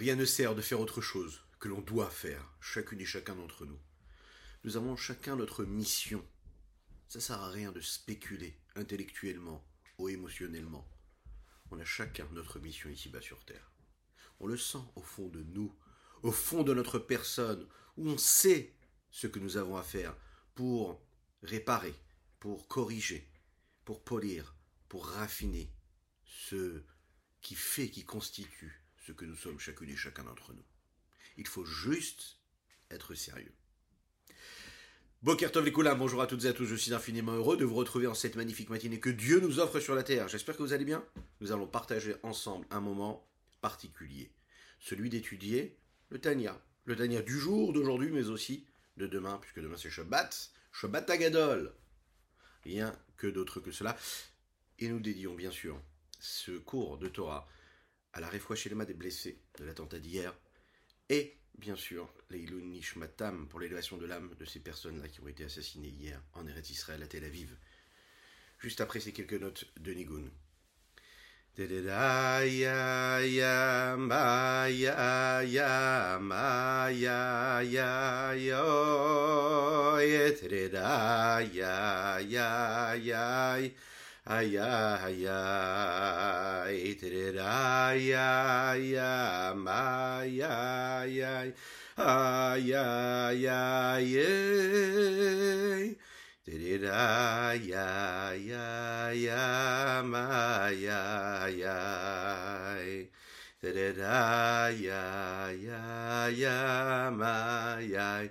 Rien ne sert de faire autre chose que l'on doit faire, chacune et chacun d'entre nous. Nous avons chacun notre mission. Ça sert à rien de spéculer intellectuellement ou émotionnellement. On a chacun notre mission ici-bas sur Terre. On le sent au fond de nous, au fond de notre personne, où on sait ce que nous avons à faire pour réparer, pour corriger, pour polir, pour raffiner ce qui fait, qui constitue ce que nous sommes chacune et chacun d'entre nous. Il faut juste être sérieux. Bokertov Lekula, bonjour à toutes et à tous, je suis infiniment heureux de vous retrouver en cette magnifique matinée que Dieu nous offre sur la terre. J'espère que vous allez bien. Nous allons partager ensemble un moment particulier, celui d'étudier le Tania, le Tania du jour, d'aujourd'hui, mais aussi de demain, puisque demain c'est Shabbat, Shabbat Agadol. Rien que d'autre que cela. Et nous dédions bien sûr ce cours de Torah à la réfoua chez des blessés de l'attentat d'hier et bien sûr, les Nishmatam pour l'élévation de l'âme de ces personnes-là qui ont été assassinées hier en Eretz Israël à Tel Aviv. Juste après ces quelques notes de Nigun. aya haya itrira ya ya maya ya aya ya ye. Itrira ya ya ya maya ya itrira ya ya ya maya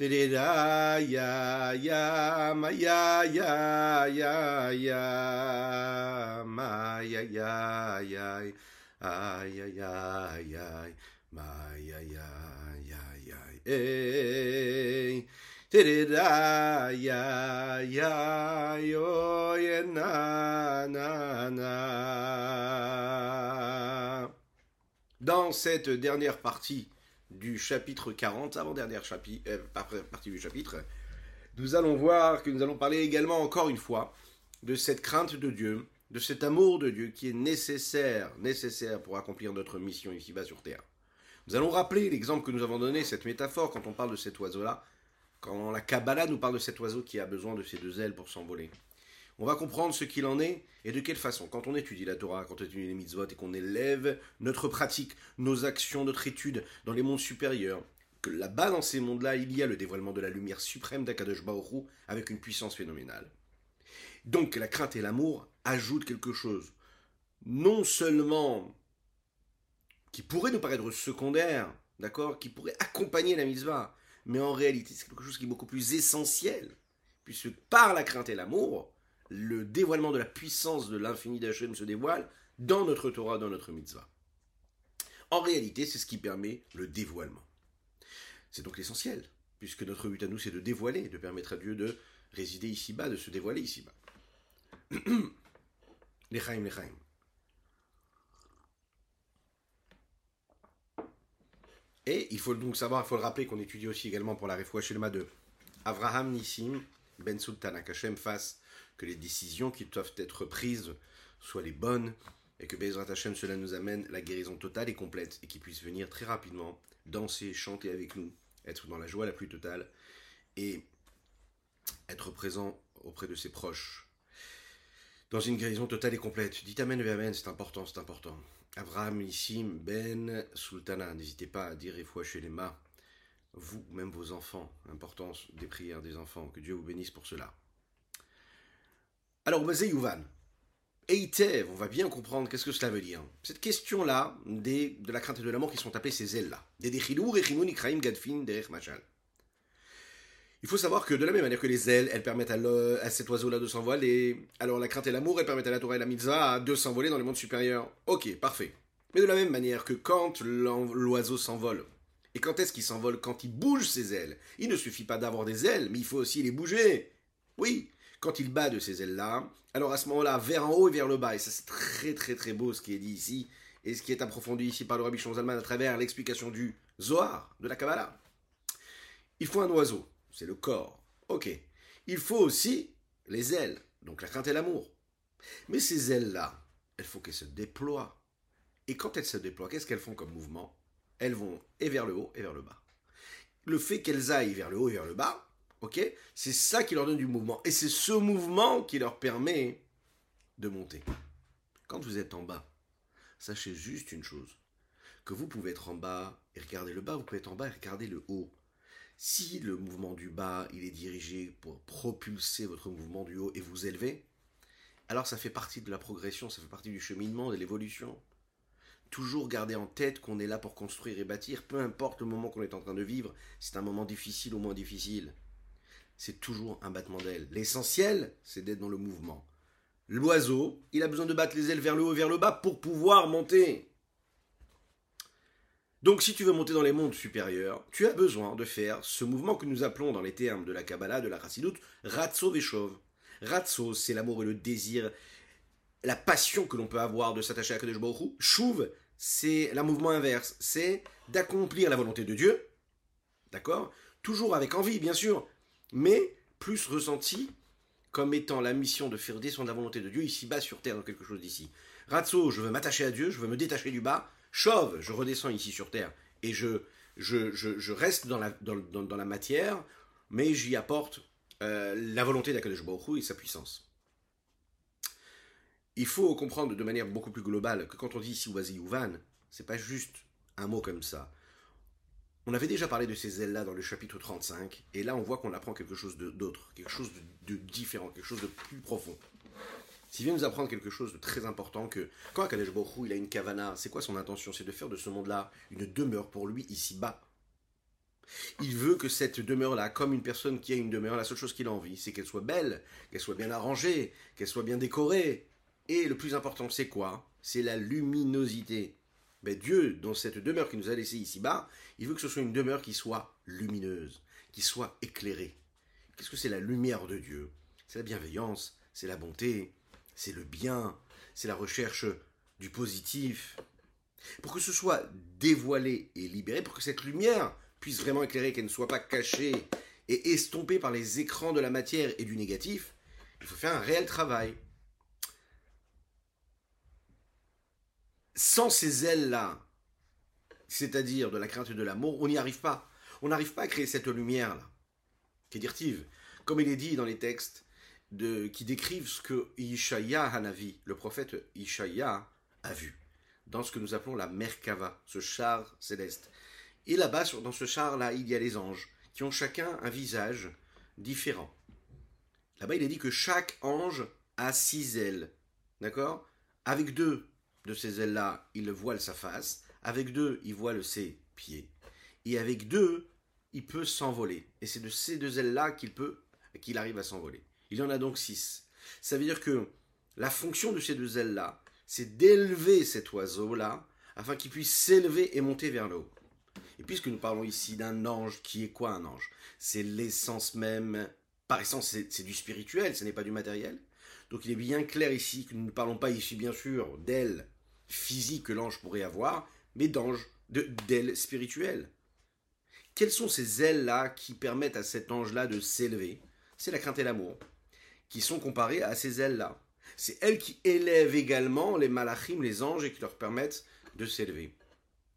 ya, ya, ya, ma, ya. Dans cette dernière partie du chapitre 40, avant-dernière euh, partie du chapitre, nous allons voir que nous allons parler également encore une fois de cette crainte de Dieu, de cet amour de Dieu qui est nécessaire, nécessaire pour accomplir notre mission ici-bas sur Terre. Nous allons rappeler l'exemple que nous avons donné, cette métaphore, quand on parle de cet oiseau-là, quand la Kabbalah nous parle de cet oiseau qui a besoin de ses deux ailes pour s'envoler on va comprendre ce qu'il en est et de quelle façon. Quand on étudie la Torah, quand on étudie les mitzvot et qu'on élève notre pratique, nos actions, notre étude dans les mondes supérieurs, que là-bas dans ces mondes-là, il y a le dévoilement de la lumière suprême d'Akadosh Baruch avec une puissance phénoménale. Donc la crainte et l'amour ajoutent quelque chose, non seulement qui pourrait nous paraître secondaire, d'accord, qui pourrait accompagner la mitzvah, mais en réalité c'est quelque chose qui est beaucoup plus essentiel, puisque par la crainte et l'amour, le dévoilement de la puissance de l'infini d'Hachem se dévoile dans notre Torah, dans notre mitzvah. En réalité, c'est ce qui permet le dévoilement. C'est donc l'essentiel, puisque notre but à nous, c'est de dévoiler, de permettre à Dieu de résider ici-bas, de se dévoiler ici-bas. Lechaim, lechaim. Et il faut donc savoir, il faut le rappeler qu'on étudie aussi également pour la Refoua Shelma de Avraham Nissim Ben Sultan Akashem face que les décisions qui doivent être prises soient les bonnes et que Bezrat Hashem cela nous amène la guérison totale et complète et qu'il puisse venir très rapidement danser, chanter avec nous, être dans la joie la plus totale et être présent auprès de ses proches dans une guérison totale et complète. Dites Amen et Amen, c'est important, c'est important. Abraham, Nissim, Ben, Sultana, n'hésitez pas à dire fois chez les mains, vous, même vos enfants, importance des prières des enfants, que Dieu vous bénisse pour cela. Alors, Mazé Yuvan, Eitev, on va bien comprendre qu'est-ce que cela veut dire. Cette question-là, de la crainte et de l'amour qui sont appelées ces ailes-là. Des Gadfin, Machal. Il faut savoir que de la même manière que les ailes, elles permettent à, cet oiseau-là de s'envoler, alors la crainte et l'amour, elles permettent à la Torah et la Mitzvah de s'envoler dans les mondes supérieurs. Ok, parfait. Mais de la même manière que quand l'oiseau s'envole, et quand est-ce qu'il s'envole? Quand il bouge ses ailes. Il ne suffit pas d'avoir des ailes, mais il faut aussi les bouger. Oui, quand il bat de ces ailes-là, alors à ce moment-là, vers en haut et vers le bas, et ça c'est très très très beau ce qui est dit ici, et ce qui est approfondi ici par le Rabbi Zalman à travers l'explication du Zohar, de la Kabbalah. Il faut un oiseau, c'est le corps. Ok. Il faut aussi les ailes, donc la crainte et l'amour. Mais ces ailes-là, il faut qu'elles se déploient. Et quand elles se déploient, qu'est-ce qu'elles font comme mouvement? Elles vont et vers le haut et vers le bas. Le fait qu'elles aillent vers le haut et vers le bas, ok, c'est ça qui leur donne du mouvement. Et c'est ce mouvement qui leur permet de monter. Quand vous êtes en bas, sachez juste une chose, que vous pouvez être en bas et regarder le bas, vous pouvez être en bas et regarder le haut. Si le mouvement du bas, il est dirigé pour propulser votre mouvement du haut et vous élever, alors ça fait partie de la progression, ça fait partie du cheminement, de l'évolution. Toujours garder en tête qu'on est là pour construire et bâtir, peu importe le moment qu'on est en train de vivre, c'est un moment difficile ou moins difficile. C'est toujours un battement d'ailes. L'essentiel, c'est d'être dans le mouvement. L'oiseau, il a besoin de battre les ailes vers le haut vers le bas pour pouvoir monter. Donc si tu veux monter dans les mondes supérieurs, tu as besoin de faire ce mouvement que nous appelons dans les termes de la Kabbalah, de la Chassidut, Ratso Veshov. Ratso, c'est l'amour et le désir, la passion que l'on peut avoir de s'attacher à Kadosh Baruch c'est le mouvement inverse, c'est d'accomplir la volonté de Dieu, d'accord? Toujours avec envie, bien sûr, mais plus ressenti comme étant la mission de faire descendre la volonté de Dieu ici-bas sur terre, dans quelque chose d'ici. Ratso, je veux m'attacher à Dieu, je veux me détacher du bas. Chauve, je redescends ici sur terre et je, je, je, reste dans la, dans, dans, la matière, mais j'y apporte euh, la volonté d'Akadosh Baruch et sa puissance. Il faut comprendre de manière beaucoup plus globale que quand on dit ici Ouvazi Ouvan, c'est pas juste un mot comme ça. On avait déjà parlé de ces ailes-là dans le chapitre 35, et là on voit qu'on apprend quelque chose d'autre, quelque chose de, différent, quelque chose de plus profond. S'il vient nous apprendre quelque chose de très important, que quand Akadosh Baruch il a une kavana, c'est quoi son intention? C'est de faire de ce monde-là une demeure pour lui ici-bas. Il veut que cette demeure-là, comme une personne qui a une demeure, la seule chose qu'il a envie, c'est qu'elle soit belle, qu'elle soit bien arrangée, qu'elle soit bien décorée. Et le plus important, c'est quoi? C'est la luminosité. Mais Dieu, dans cette demeure qu'il nous a laissée ici-bas, il veut que ce soit une demeure qui soit lumineuse, qui soit éclairée. Qu'est-ce que c'est la lumière de Dieu? C'est la bienveillance, c'est la bonté, c'est le bien, c'est la recherche du positif. Pour que ce soit dévoilé et libéré, pour que cette lumière puisse vraiment éclairer, qu'elle ne soit pas cachée et estompée par les écrans de la matière et du négatif, il faut faire un réel travail. sans ces ailes-là, c'est-à-dire de la crainte et de l'amour, on n'y arrive pas. On n'arrive pas à créer cette lumière-là, qui est directive. Comme il est dit dans les textes de, qui décrivent ce que Ishaïa Hanavi, le prophète Ishaïa, a vu, dans ce que nous appelons la Merkava, ce char céleste. Et là-bas, dans ce char-là, il y a les anges, qui ont chacun un visage différent. Là-bas, il est dit que chaque ange a six ailes, d'accord? Avec deux de ces ailes-là, il voile sa face. Avec deux, il voile ses pieds. Et avec deux, il peut s'envoler. Et c'est de ces deux ailes-là qu'il peut, qu'il arrive à s'envoler. Il en a donc six. Ça veut dire que la fonction de ces deux ailes-là, c'est d'élever cet oiseau-là, afin qu'il puisse s'élever et monter vers le haut. Et puisque nous parlons ici d'un ange, qui est quoi un ange? C'est l'essence même, par essence c'est du spirituel, ce n'est pas du matériel. Donc il est bien clair ici que nous ne parlons pas ici bien sûr d'ailes physiques que l'ange pourrait avoir, mais d'anges, d'ailes spirituelles. Quelles sont ces ailes-là qui permettent à cet ange-là de s'élever? C'est la crainte et l'amour, qui sont comparées à ces ailes-là. C'est elles qui élèvent également les malachim, les anges, et qui leur permettent de s'élever.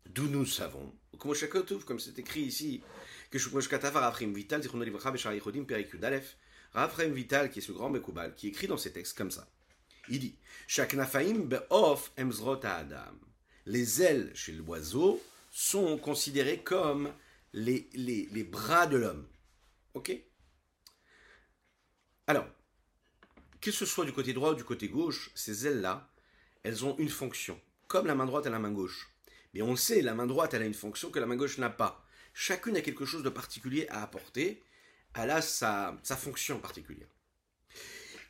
D'où nous savons, comme c'est écrit ici, que Vital, Raphaël Vital, qui est ce grand Mekoubal, qui écrit dans ses textes comme ça. Il dit adam. Les ailes chez l'oiseau sont considérées comme les, bras de l'homme. Ok? Alors, que ce soit du côté droit ou du côté gauche, ces ailes-là, elles ont une fonction, comme la main droite et la main gauche. Mais on sait, la main droite, elle a une fonction que la main gauche n'a pas. Chacune a quelque chose de particulier à apporter, elle a sa, fonction particulière.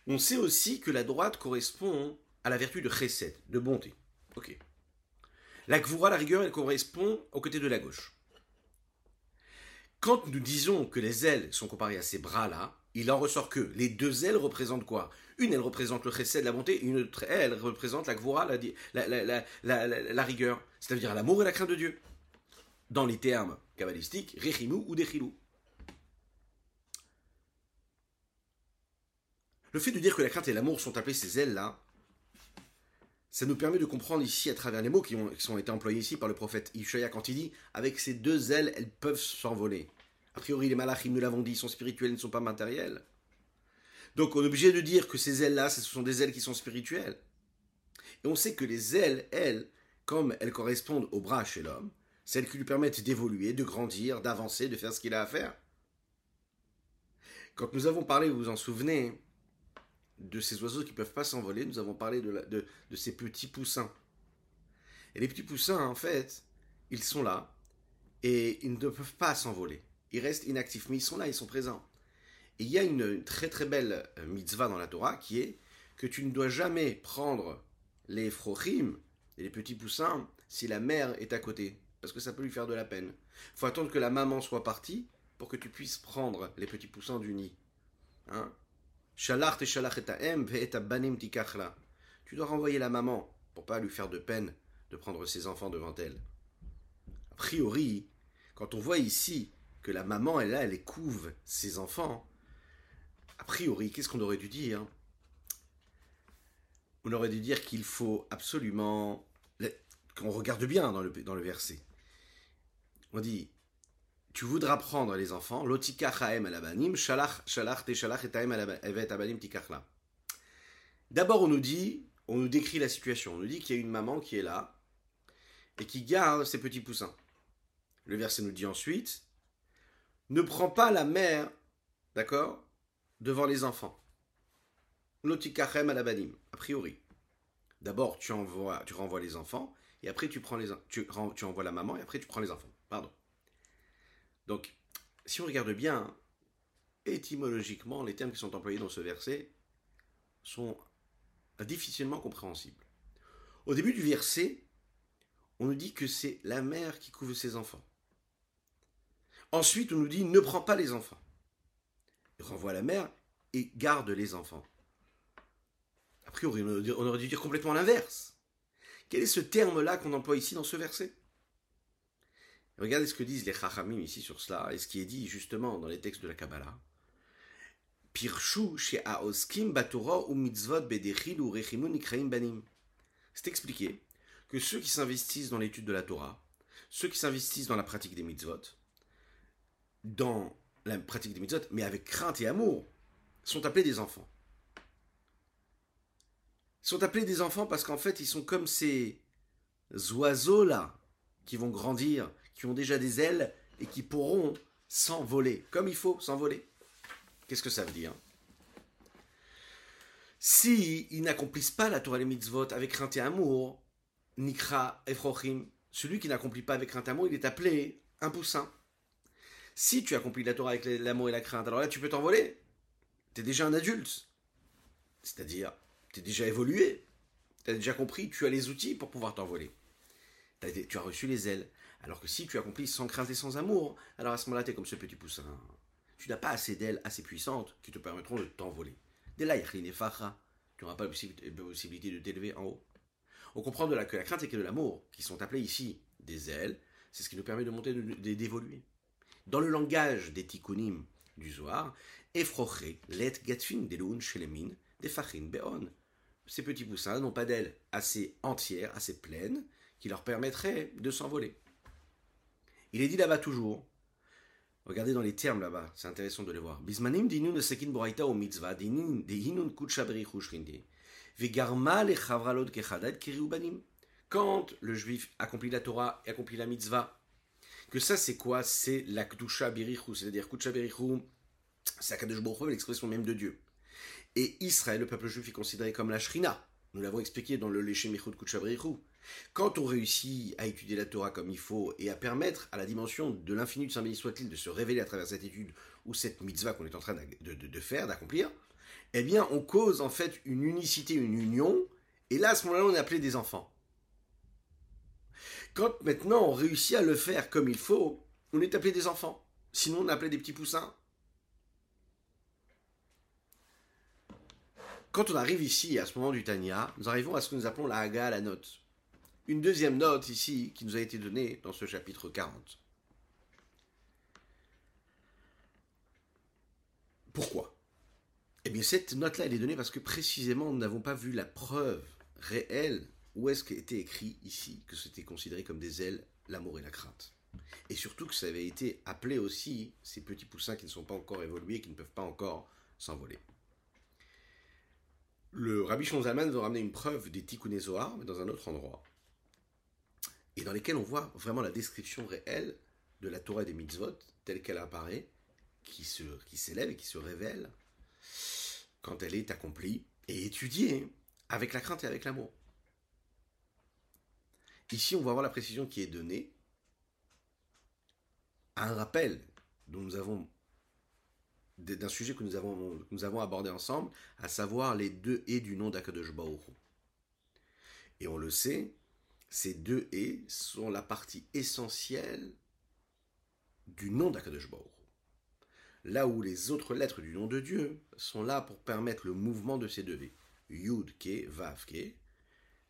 On sait aussi que la droite correspond à la vertu de chesed, de bonté. Ok. La gvura, la rigueur, elle correspond au côté de la gauche. Quand nous disons que les ailes sont comparées à ces bras-là, il en ressort que les deux ailes représentent quoi? Une, elle représente le chesed, la bonté, une autre, elle représente la gvura, la, rigueur, c'est-à-dire l'amour et la crainte de Dieu. Dans les termes kabbalistiques, rechimu ou dechilou. Le fait de dire que la crainte et l'amour sont appelés ces ailes-là, ça nous permet de comprendre ici, à travers les mots qui ont, été employés ici par le prophète Ishaya, quand il dit Avec ces deux ailes, elles peuvent s'envoler. A priori, les malachim, nous l'avons dit, sont spirituels, ne sont pas matériels. Donc on est obligé de dire que ces ailes-là, ce sont des ailes qui sont spirituelles. Et on sait que les ailes, elles, comme elles correspondent au bras chez l'homme, celles qui lui permettent d'évoluer, de grandir, d'avancer, de faire ce qu'il a à faire. Quand nous avons parlé, vous vous en souvenez, de ces oiseaux qui ne peuvent pas s'envoler, nous avons parlé de, de, ces petits poussins. Et les petits poussins, en fait, ils sont là et ils ne peuvent pas s'envoler. Ils restent inactifs, mais ils sont là, ils sont présents. Et il y a une, très très belle euh, mitzvah dans la Torah qui est que tu ne dois jamais prendre les frochim, les petits poussins, si la mère est à côté, parce que ça peut lui faire de la peine. Il faut attendre que la maman soit partie pour que tu puisses prendre les petits poussins du nid. Hein tu dois renvoyer la maman pour pas lui faire de peine de prendre ses enfants devant elle. A priori, quand on voit ici que la maman est là, elle couve ses enfants, a priori, qu'est-ce qu'on aurait dû dire? On aurait dû dire qu'il faut absolument qu'on regarde bien dans le, dans le verset. On dit tu voudras prendre les enfants, alabanim, shalach, shalach te shalach et evet abanim tikachla. D'abord, on nous dit, on nous décrit la situation. On nous dit qu'il y a une maman qui est là et qui garde ses petits poussins. Le verset nous dit ensuite, ne prends pas la mère, d'accord, devant les enfants. Lotika chaem alabanim, a priori. D'abord, tu tu renvoies les enfants et après tu prends les, envoies la maman et après tu prends les enfants. Pardon. Donc, si on regarde bien, étymologiquement, les termes qui sont employés dans ce verset sont difficilement compréhensibles. Au début du verset, on nous dit que c'est la mère qui couvre ses enfants. Ensuite, on nous dit ne prends pas les enfants. Renvoie la mère et garde les enfants. A priori, on aurait dû dire complètement l'inverse. Quel est ce terme-là qu'on emploie ici dans ce verset? Regardez ce que disent les Chachamim ici sur cela, et ce qui est dit justement dans les textes de la Kabbalah. Pirshu ou mitzvot ou banim. C'est expliqué que ceux qui s'investissent dans l'étude de la Torah, ceux qui s'investissent dans la pratique des mitzvot, dans la pratique des mitzvot, mais avec crainte et amour, sont appelés des enfants. Ils sont appelés des enfants parce qu'en fait, ils sont comme ces oiseaux-là qui vont grandir qui ont déjà des ailes et qui pourront s'envoler, comme il faut s'envoler. Qu'est-ce que ça veut dire? Si ils n'accomplissent pas la Torah des mitzvot avec crainte et amour, Nikra Efrochim, celui qui n'accomplit pas avec crainte et amour, il est appelé un poussin. Si tu accomplis la Torah avec l'amour et la crainte, alors là tu peux t'envoler. Tu es déjà un adulte. C'est-à-dire, tu es déjà évolué. Tu as déjà compris, tu as les outils pour pouvoir t'envoler. Tu as reçu les ailes. Alors que si tu accomplis sans crainte et sans amour, alors à ce moment-là, tu es comme ce petit poussin. Tu n'as pas assez d'ailes assez puissantes qui te permettront de t'envoler. Dès là, tu n'auras pas la possibilité de t'élever en haut. On comprend de là que la crainte et que de l'amour, qui sont appelés ici des ailes, c'est ce qui nous permet de monter, d'évoluer. Dans le langage des tikkunim du Zohar, Efroche, let gatfin deloun shelemin, defachin beon. Ces petits poussins n'ont pas d'ailes assez entières, assez pleines, qui leur permettraient de s'envoler. Il est dit là-bas toujours. Regardez dans les termes là-bas, c'est intéressant de les voir. Bismanim dinun sekin boraita o mitzvah, dinun kutsha berichu shrinde, vegarma le chavralot kechadad banim. Quand le juif accomplit la Torah et accomplit la mitzvah, que ça c'est quoi? C'est la kdusha berichu, c'est-à-dire kutsha berichu, c'est Akadosh l'expression même de Dieu. Et Israël, le peuple juif, est considéré comme la shrina. Nous l'avons expliqué dans le Léché Michud Kutsha berichu. Quand on réussit à étudier la Torah comme il faut et à permettre à la dimension de l'infini de Saint béni soit-il de se révéler à travers cette étude ou cette mitzvah qu'on est en train de, faire, d'accomplir, eh bien on cause en fait une unicité, une union, et là à ce moment-là on est appelé des enfants. Quand maintenant on réussit à le faire comme il faut, on est appelé des enfants. Sinon on est appelé des petits poussins. Quand on arrive ici, à ce moment du Tanya, nous arrivons à ce que nous appelons la Haga, la note. Une deuxième note ici qui nous a été donnée dans ce chapitre 40. Pourquoi? Eh bien, cette note-là, elle est donnée parce que précisément, nous n'avons pas vu la preuve réelle où est-ce qu'était écrit ici que c'était considéré comme des ailes, l'amour et la crainte. Et surtout que ça avait été appelé aussi ces petits poussins qui ne sont pas encore évolués, qui ne peuvent pas encore s'envoler. Le Rabbi Shonzalman veut ramener une preuve des Tikkun Zohar, mais dans un autre endroit, et dans lesquels on voit vraiment la description réelle de la Torah des mitzvot, telle qu'elle apparaît, qui se, qui s'élève et qui se révèle quand elle est accomplie et étudiée avec la crainte et avec l'amour. Ici, on va voir la précision qui est donnée à un rappel dont nous avons d'un sujet que nous avons, nous avons abordé ensemble, à savoir les deux et du nom d'Akadosh Et on le sait, ces deux et sont la partie essentielle du nom d'Akadosh Là où les autres lettres du nom de Dieu sont là pour permettre le mouvement de ces deux V. Yud, Ke, Vav, Ke.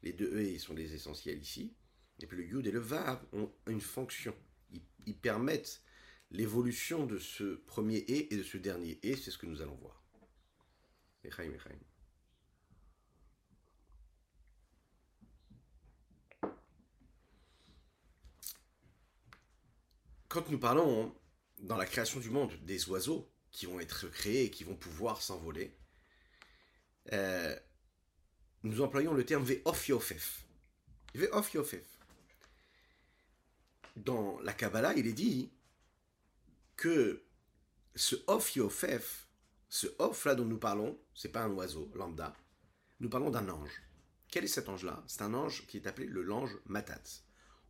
Les deux E sont les essentiels ici. Et puis le Yud et le Vav ont une fonction. Ils, permettent l'évolution de ce premier E et de ce dernier E. C'est ce que nous allons voir. Quand nous parlons dans la création du monde des oiseaux qui vont être créés et qui vont pouvoir s'envoler, euh, nous employons le terme Ve'of Yofef. Ve'of Yofef. Dans la Kabbalah, il est dit que ce Of Yofef, ce Of là dont nous parlons, c'est pas un oiseau lambda, nous parlons d'un ange. Quel est cet ange-là? C'est un ange qui est appelé le l'ange Matat.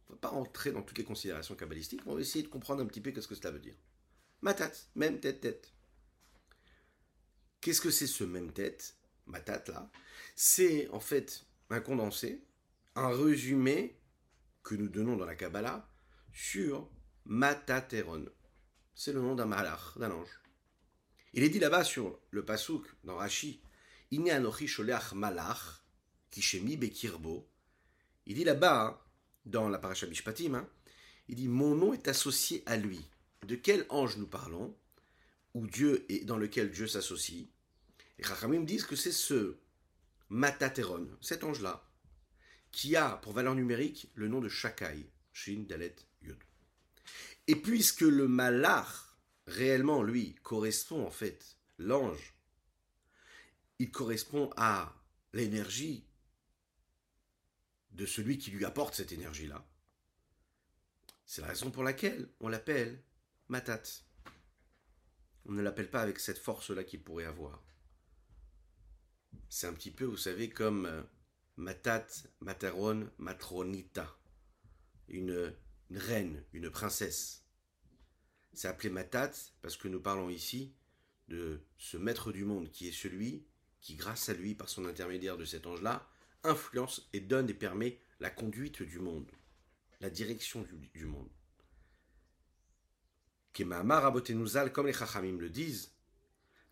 Ne va pas rentrer dans toutes les considérations kabbalistiques, on va essayer de comprendre un petit peu ce que cela veut dire. Matat, même tête, tête. Qu'est-ce que c'est ce même tête, matat là? C'est en fait un condensé, un résumé que nous donnons dans la Kabbalah sur Matateron. C'est le nom d'un malach, d'un ange. Il est dit là-bas sur le pasouk dans Rashi, Ine anochi sholeach malach, kishemi bekirbo. Il dit là-bas, hein, dans la paracha Bishpatim, hein, il dit Mon nom est associé à lui. De quel ange nous parlons Ou Dieu est dans lequel Dieu s'associe? Et Chachamim disent que c'est ce Matateron, cet ange-là, qui a pour valeur numérique le nom de Shakai, Shin, Yud. Et puisque le Malach, réellement, lui, correspond en fait, l'ange, il correspond à l'énergie de celui qui lui apporte cette énergie-là. C'est la raison pour laquelle on l'appelle Matat. On ne l'appelle pas avec cette force-là qu'il pourrait avoir. C'est un petit peu, vous savez, comme euh, Matat, Mataron, Matronita. Une, une reine, une princesse. C'est appelé Matat parce que nous parlons ici de ce maître du monde qui est celui qui, grâce à lui, par son intermédiaire de cet ange-là, influence et donne et permet la conduite du monde, la direction du, monde. Kemamar Abotenuzal, comme les Chachamim le disent,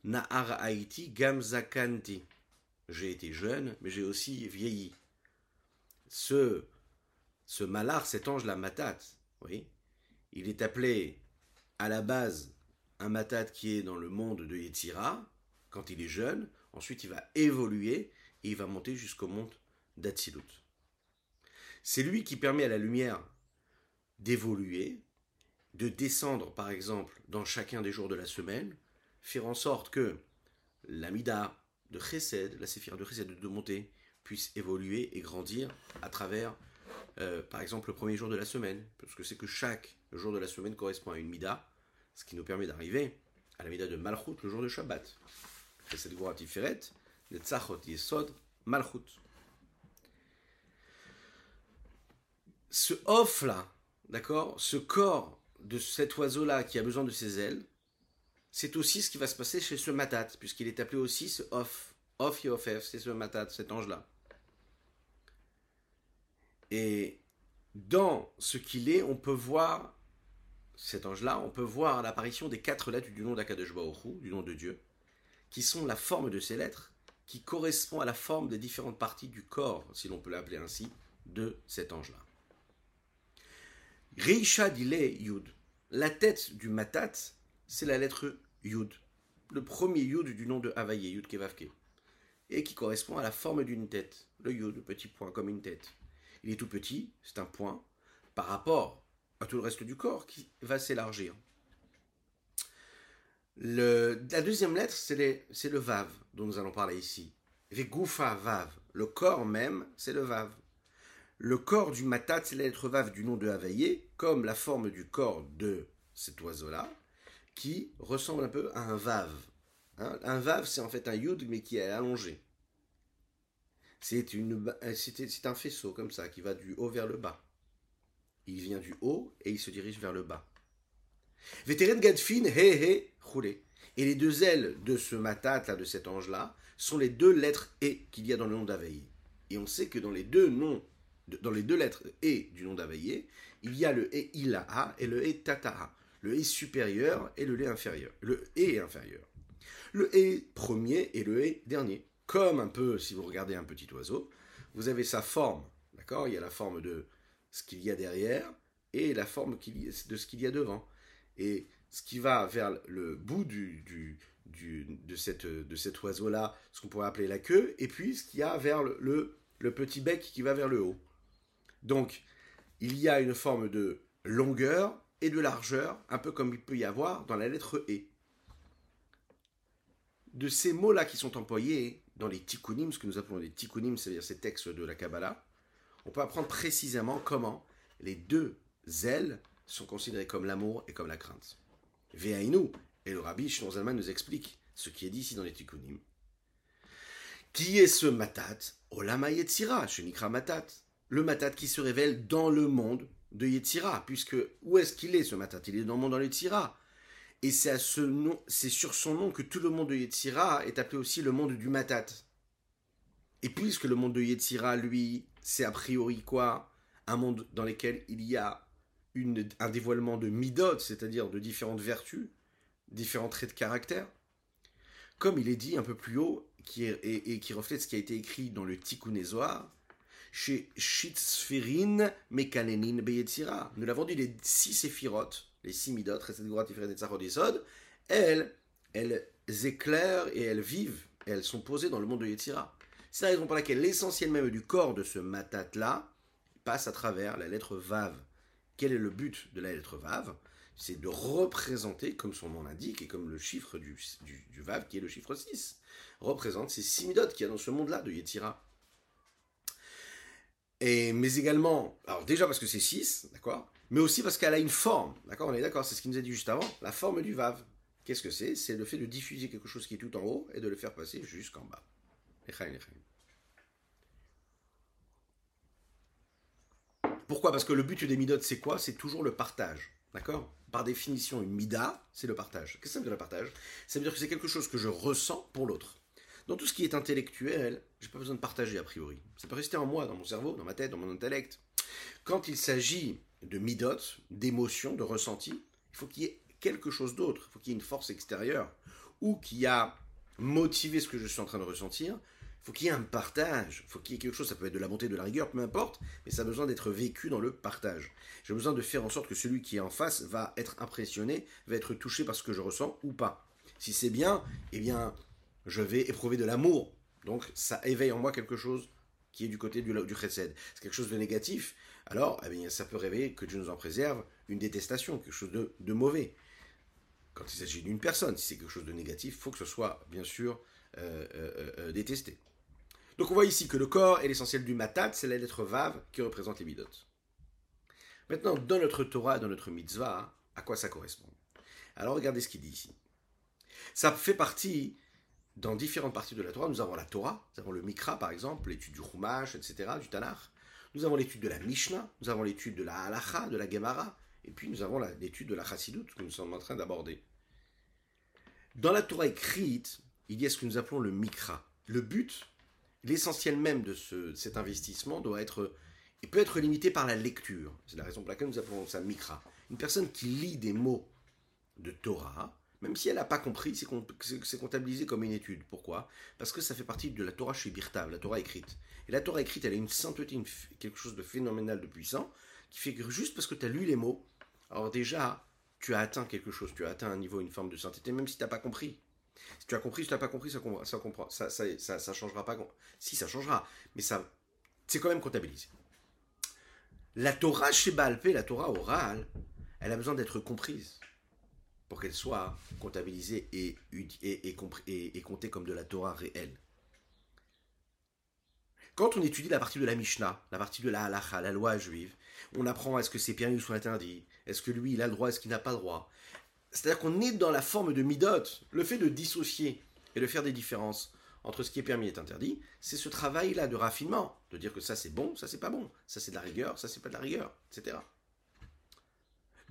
Na'ar Haïti Gamzakanti. J'ai été jeune, mais j'ai aussi vieilli. Ce, ce malar, cet ange, la matat, oui, il est appelé à la base un matat qui est dans le monde de Yetzira, quand il est jeune, ensuite il va évoluer et il va monter jusqu'au monde d'Atsilut. C'est lui qui permet à la lumière d'évoluer, de descendre par exemple dans chacun des jours de la semaine, faire en sorte que l'amida de Chesed, la séphira de Chesed de monter, puisse évoluer et grandir à travers euh, par exemple le premier jour de la semaine, parce que c'est que chaque jour de la semaine correspond à une mida, ce qui nous permet d'arriver à la mida de Malchut le jour de Shabbat. Chesed Netzachot Yesod, Malchut. Ce off là, d'accord, ce corps de cet oiseau là qui a besoin de ses ailes, c'est aussi ce qui va se passer chez ce matat, puisqu'il est appelé aussi ce off, off yofef, c'est ce matat, cet ange là. Et dans ce qu'il est, on peut voir cet ange-là, on peut voir l'apparition des quatre lettres du nom d'Akadosh du nom de Dieu, qui sont la forme de ces lettres qui correspond à la forme des différentes parties du corps, si l'on peut l'appeler ainsi, de cet ange-là. Yud. La tête du matat, c'est la lettre Yud. Le premier Yud du nom de Havaye, Yud Kevavke. Et qui correspond à la forme d'une tête. Le Yud, le petit point comme une tête. Il est tout petit, c'est un point, par rapport à tout le reste du corps qui va s'élargir. la deuxième lettre, c'est le Vav dont nous allons parler ici. Vegoufa Vav. Le corps même, c'est le Vav. Le corps du matat, c'est la lettre vav du nom de Havaïe, comme la forme du corps de cet oiseau-là, qui ressemble un peu à un vav. Hein, un vav, c'est en fait un yud, mais qui est allongé. C'est un faisceau comme ça, qui va du haut vers le bas. Il vient du haut et il se dirige vers le bas. Vétérine Gadfin, he he, roulé. Et les deux ailes de ce matat, là, de cet ange-là, sont les deux lettres E qu'il y a dans le nom d'Avaïe. Et on sait que dans les deux noms dans les deux lettres E du nom d'Availlé, il y a le E Ilaha et le E Tataha. Le E supérieur et le E inférieur. Le E inférieur. Le E premier et le E dernier. Comme un peu, si vous regardez un petit oiseau, vous avez sa forme. D'accord? Il y a la forme de ce qu'il y a derrière et la forme de ce qu'il y a devant. Et ce qui va vers le bout du, de, cette, de cet oiseau-là, ce qu'on pourrait appeler la queue, et puis ce qu'il y a vers le, le petit bec qui va vers le haut. Donc, il y a une forme de longueur et de largeur, un peu comme il peut y avoir dans la lettre E. De ces mots-là qui sont employés dans les tikkunim, ce que nous appelons les tikkunim, c'est-à-dire ces textes de la Kabbalah, on peut apprendre précisément comment les deux ailes sont considérées comme l'amour et comme la crainte. Ve'ainu, et le rabbi Zalman nous explique ce qui est dit ici dans les tikkunim. Qui est ce matat? Olama Yetzira, matat le Matat qui se révèle dans le monde de Yetzira, puisque où est-ce qu'il est ce Matat? Il est dans le monde dans Yetzira. Et c'est ce sur son nom que tout le monde de Yetzira est appelé aussi le monde du Matat. Et puisque le monde de Yetzira, lui, c'est a priori quoi? Un monde dans lequel il y a un dévoilement de midot, c'est-à-dire de différentes vertus, différents traits de caractère. Comme il est dit un peu plus haut, qui et, qui reflète ce qui a été écrit dans le Tikkun chez Shitzferin Mekalenin Beyetzira. Nous l'avons dit, les six séphirotes, les six midot, elles, elles éclairent et elles vivent, elles sont posées dans le monde de Yetzira. C'est la raison pour laquelle l'essentiel même du corps de ce matat-là passe à travers la lettre Vav. Quel est le but de la lettre Vav? C'est de représenter, comme son nom l'indique, et comme le chiffre du, du, Vav, qui est le chiffre 6, représente ces six midot qu'il y a dans ce monde-là de Yetzira mais également, alors déjà parce que c'est 6, d'accord Mais aussi parce qu'elle a une forme, d'accord On est d'accord, c'est ce qu'il nous a dit juste avant, la forme du Vav. Qu'est-ce que c'est? C'est le fait de diffuser quelque chose qui est tout en haut et de le faire passer jusqu'en bas. Pourquoi? Parce que le but des midot, c'est quoi? C'est toujours le partage. D'accord? Par définition, une mida, c'est le partage. Qu'est-ce que ça veut dire le partage? Ça veut dire que c'est quelque chose que je ressens pour l'autre. Dans tout ce qui est intellectuel, j'ai pas besoin de partager a priori. Ça peut rester en moi, dans mon cerveau, dans ma tête, dans mon intellect. Quand il s'agit de midot, d'émotions, de ressenti, il faut qu'il y ait quelque chose d'autre. Il faut qu'il y ait une force extérieure ou qui a motivé ce que je suis en train de ressentir. Il faut qu'il y ait un partage. Il faut qu'il y ait quelque chose. Ça peut être de la bonté, de la rigueur, peu importe. Mais ça a besoin d'être vécu dans le partage. J'ai besoin de faire en sorte que celui qui est en face va être impressionné, va être touché par ce que je ressens ou pas. Si c'est bien, eh bien, je vais éprouver de l'amour. Donc ça éveille en moi quelque chose qui est du côté du, du chesed. C'est quelque chose de négatif. Alors, eh ça peut réveiller, que Dieu nous en préserve, une détestation, quelque chose de, mauvais. Quand il s'agit d'une personne, si c'est quelque chose de négatif, il faut que ce soit, bien sûr, euh, euh, euh, détesté. Donc on voit ici que le corps est l'essentiel du matat, c'est la lettre vav qui représente les midot. Maintenant, dans notre Torah, dans notre mitzvah, à quoi ça correspond? Alors regardez ce qu'il dit ici. Ça fait partie dans différentes parties de la Torah, nous avons la Torah, nous avons le Mikra par exemple, l'étude du Chumash, etc., du Tanakh. Nous avons l'étude de la Mishnah, nous avons l'étude de la Halacha, de la Gemara, et puis nous avons l'étude de la Chassidut que nous sommes en train d'aborder. Dans la Torah écrite, il y a ce que nous appelons le Mikra. Le but, l'essentiel même de cet investissement doit être, et peut être limité par la lecture. C'est la raison pour laquelle nous appelons ça Mikra. Une personne qui lit des mots de Torah, même si elle n'a pas compris, c'est comptabilisé comme une étude. Pourquoi? Parce que ça fait partie de la Torah chez Birtav, la Torah écrite. Et la Torah écrite, elle a une sainteté, quelque chose de phénoménal, de puissant, qui fait que juste parce que tu as lu les mots, alors déjà, tu as atteint quelque chose, tu as atteint un niveau, une forme de sainteté, même si tu n'as pas compris. Si tu as compris, si tu n'as pas compris, ça ça, comprend, ça, changera pas. Si, ça changera, mais ça, c'est quand même comptabilisé. La Torah chez Balpé, la Torah orale, elle a besoin d'être comprise pour qu'elle soit comptabilisée et, et, comptée comme de la Torah réelle. Quand on étudie la partie de la Mishnah, la partie de la halacha, la loi juive, on apprend est-ce que c'est permis ou soit interdit, est-ce que lui il a le droit, est-ce qu'il n'a pas le droit. C'est-à-dire qu'on est dans la forme de midot, le fait de dissocier et de faire des différences entre ce qui est permis et interdit, c'est ce travail-là de raffinement, de dire que ça c'est bon, ça c'est pas bon, ça c'est de la rigueur, ça c'est pas de la rigueur, etc.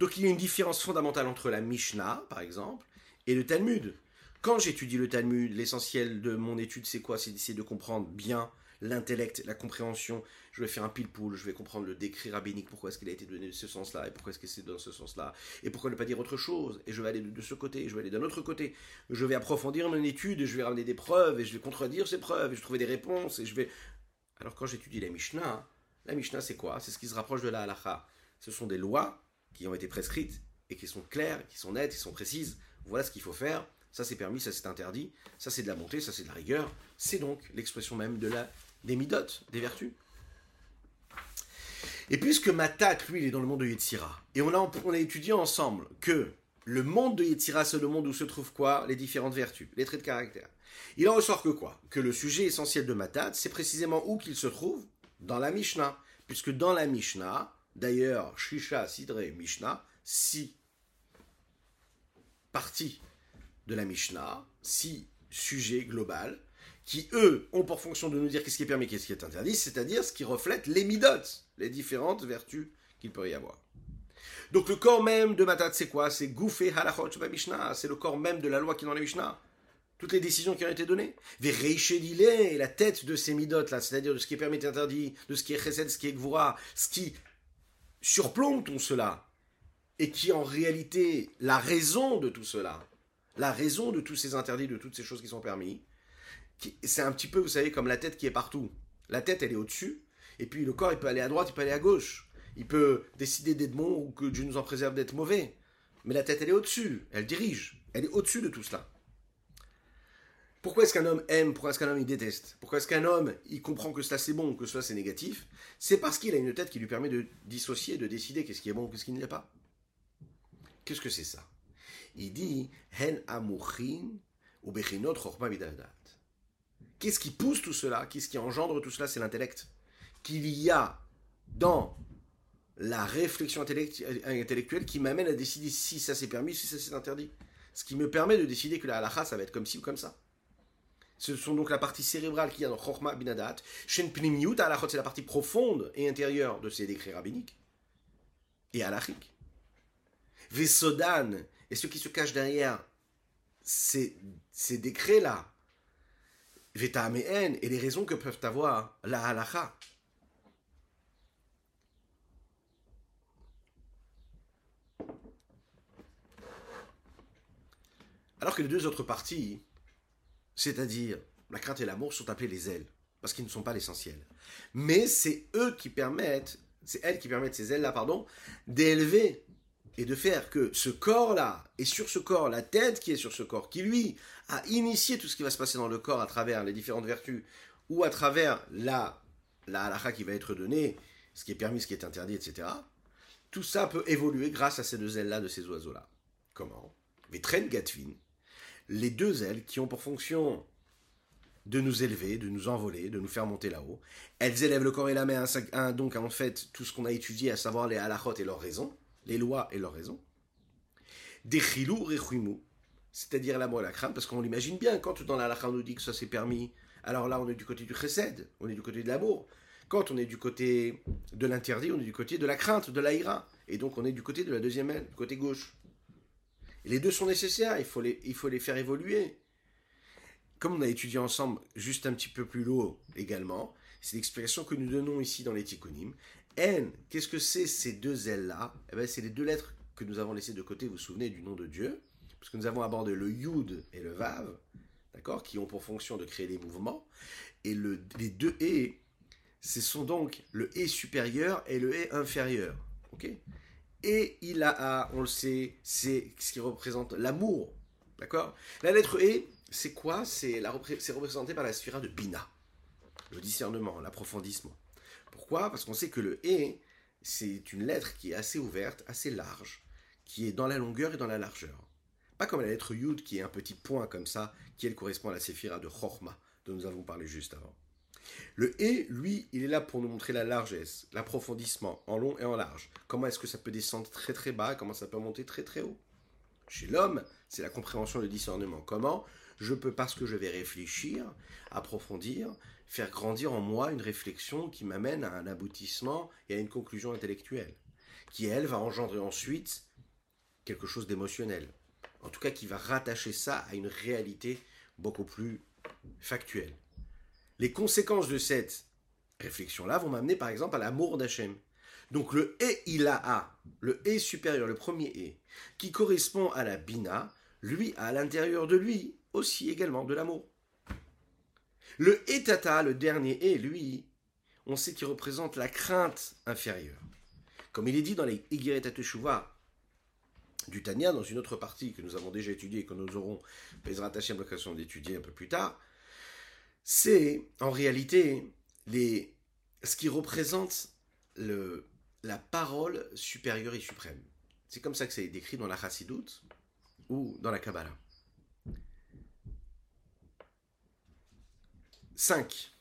Donc il y a une différence fondamentale entre la Mishnah, par exemple, et le Talmud. Quand j'étudie le Talmud, l'essentiel de mon étude, c'est quoi? C'est d'essayer de comprendre bien l'intellect, la compréhension. Je vais faire un pile-poule, je vais comprendre le décret rabbinique, pourquoi est-ce qu'il a été donné de ce sens-là, et pourquoi est-ce que c'est dans ce sens-là, et pourquoi ne pas dire autre chose, et je vais aller de, ce côté, je vais aller d'un autre côté. Je vais approfondir mon étude, et je vais ramener des preuves, et je vais contredire ces preuves, et je vais trouver des réponses, et je vais... Alors quand j'étudie la Mishnah, la Mishnah c'est quoi? C'est ce qui se rapproche de la halacha. Ce sont des lois qui ont été prescrites et qui sont claires, qui sont nettes, qui sont précises. Voilà ce qu'il faut faire. Ça c'est permis, ça c'est interdit. Ça c'est de la bonté, ça c'est de la rigueur. C'est donc l'expression même de la des midotes, des vertus. Et puisque Matat, lui, il est dans le monde de Yetzira, et on a, on a étudié ensemble que le monde de Yetzira, c'est le monde où se trouvent quoi? Les différentes vertus, les traits de caractère. Il en ressort que quoi? Que le sujet essentiel de Matat, c'est précisément où qu'il se trouve Dans la Mishnah. Puisque dans la Mishnah, D'ailleurs, Shisha, Sidre, Mishnah, six parties de la Mishnah, six sujets globaux, qui eux ont pour fonction de nous dire qu'est-ce qui est permis, qu'est-ce qui est interdit, c'est-à-dire ce qui reflète les midotes, les différentes vertus qu'il peut y avoir. Donc le corps même de Matat, c'est quoi? C'est Goufé Halachot Mishnah, c'est le corps même de la loi qui est dans la Mishnah. Toutes les décisions qui ont été données. est la tête de ces midotes là, c'est-à-dire de ce qui est permis et interdit, de ce qui est chesed, ce qui est gvura, ce qui surplombe tout cela, et qui en réalité la raison de tout cela, la raison de tous ces interdits, de toutes ces choses qui sont permises, c'est un petit peu, vous savez, comme la tête qui est partout. La tête, elle est au-dessus, et puis le corps, il peut aller à droite, il peut aller à gauche. Il peut décider d'être bon ou que Dieu nous en préserve d'être mauvais. Mais la tête, elle est au-dessus, elle dirige, elle est au-dessus de tout cela. Pourquoi est-ce qu'un homme aime Pourquoi est-ce qu'un homme il déteste Pourquoi est-ce qu'un homme il comprend que cela c'est bon, que cela c'est négatif C'est parce qu'il a une tête qui lui permet de dissocier, de décider qu'est-ce qui est bon, qu'est-ce qui ne l'est pas. Qu'est-ce que c'est ça Il dit Hen amuchin ou bechinot Qu'est-ce qui pousse tout cela Qu'est-ce qui engendre tout cela C'est l'intellect. Qu'il y a dans la réflexion intellectuelle qui m'amène à décider si ça c'est permis, si ça c'est interdit. Ce qui me permet de décider que la halakha ça va être comme ci ou comme ça. Ce sont donc la partie cérébrale qui a dans Chorma Binadat. Shen Pnimiyut, Alachot, c'est la partie profonde et intérieure de ces décrets rabbiniques. Et Alachik. Vesodan, et ce qui se cache derrière ces, ces décrets-là. Vetameen, et les raisons que peuvent avoir la halacha. Alors que les deux autres parties c'est-à-dire la crainte et l'amour, sont appelés les ailes, parce qu'ils ne sont pas l'essentiel. Mais c'est eux qui permettent, c'est elles qui permettent, ces ailes-là, pardon, d'élever et de faire que ce corps-là, et sur ce corps, la tête qui est sur ce corps, qui lui a initié tout ce qui va se passer dans le corps à travers les différentes vertus, ou à travers la, la halakha qui va être donnée, ce qui est permis, ce qui est interdit, etc. Tout ça peut évoluer grâce à ces deux ailes-là de ces oiseaux-là. Comment? Vetren Gatvin, les deux ailes qui ont pour fonction de nous élever, de nous envoler, de nous faire monter là-haut. Elles élèvent le corps et la main, donc en fait tout ce qu'on a étudié, à savoir les halachot et leurs raisons, les lois et leurs raisons. Des chilou rechuimu, c'est-à-dire l'amour et la crainte, parce qu'on l'imagine bien, quand dans la on nous dit que ça c'est permis, alors là on est du côté du chesed, on est du côté de l'amour. Quand on est du côté de l'interdit, on est du côté de la crainte, de l'aïra. Et donc on est du côté de la deuxième aile, du côté gauche les deux sont nécessaires, il faut les, il faut les faire évoluer. Comme on a étudié ensemble juste un petit peu plus haut également, c'est l'explication que nous donnons ici dans les. N, qu'est-ce que c'est ces deux ailes-là eh ben, C'est les deux lettres que nous avons laissées de côté, vous vous souvenez du nom de Dieu, parce que nous avons abordé le Yud et le Vav, d'accord, qui ont pour fonction de créer des mouvements, et le, les deux E, ce sont donc le E supérieur et le E inférieur, ok? Et il a, on le sait, c'est ce qui représente l'amour, d'accord? La lettre E, c'est quoi? C'est représenté par la sphère de Bina, le discernement, l'approfondissement. Pourquoi? Parce qu'on sait que le E, c'est une lettre qui est assez ouverte, assez large, qui est dans la longueur et dans la largeur. Pas comme la lettre Yud qui est un petit point comme ça, qui elle correspond à la séphira de Chorma, dont nous avons parlé juste avant. Le E, lui, il est là pour nous montrer la largesse, l'approfondissement en long et en large. Comment est-ce que ça peut descendre très très bas, comment ça peut monter très très haut? Chez l'homme, c'est la compréhension, le discernement. Comment? Je peux, parce que je vais réfléchir, approfondir, faire grandir en moi une réflexion qui m'amène à un aboutissement et à une conclusion intellectuelle, qui, elle, va engendrer ensuite quelque chose d'émotionnel. En tout cas, qui va rattacher ça à une réalité beaucoup plus factuelle. Les conséquences de cette réflexion-là vont m'amener par exemple à l'amour d'Hachem. Donc le E il a le E supérieur, le premier E, qui correspond à la Bina, lui a à l'intérieur de lui aussi également de l'amour. Le etata, le dernier et, lui, on sait qu'il représente la crainte inférieure. Comme il est dit dans les Igeret du Tania, dans une autre partie que nous avons déjà étudiée et que nous aurons Bezrat Hashem l'occasion d'étudier un peu plus tard, c'est en réalité ce qui représente la parole supérieure et suprême. C'est comme ça que c'est décrit dans la Chassidoute ou dans la Kabbalah. 5.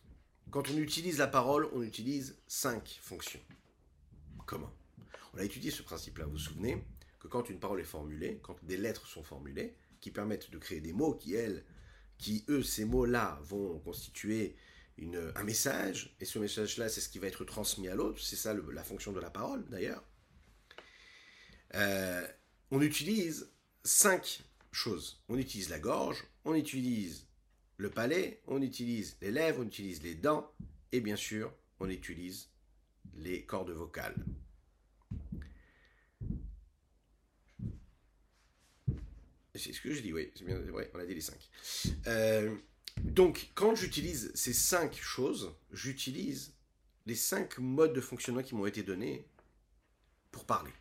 Quand on utilise la parole, on utilise 5 fonctions. Comment On a étudié ce principe-là, vous vous souvenez? Que quand une parole est formulée, quand des lettres sont formulées, qui permettent de créer des mots qui, elles, qui, eux, ces mots-là vont constituer un message, et ce message-là, c'est ce qui va être transmis à l'autre, c'est ça la fonction de la parole, d'ailleurs. Euh, on utilise cinq choses. On utilise la gorge, on utilise le palais, on utilise les lèvres, on utilise les dents, et bien sûr, on utilise les cordes vocales. C'est ce que je dis, oui, on a dit les cinq. Euh, donc, quand j'utilise ces cinq choses, j'utilise les cinq modes de fonctionnement qui m'ont été donnés pour parler.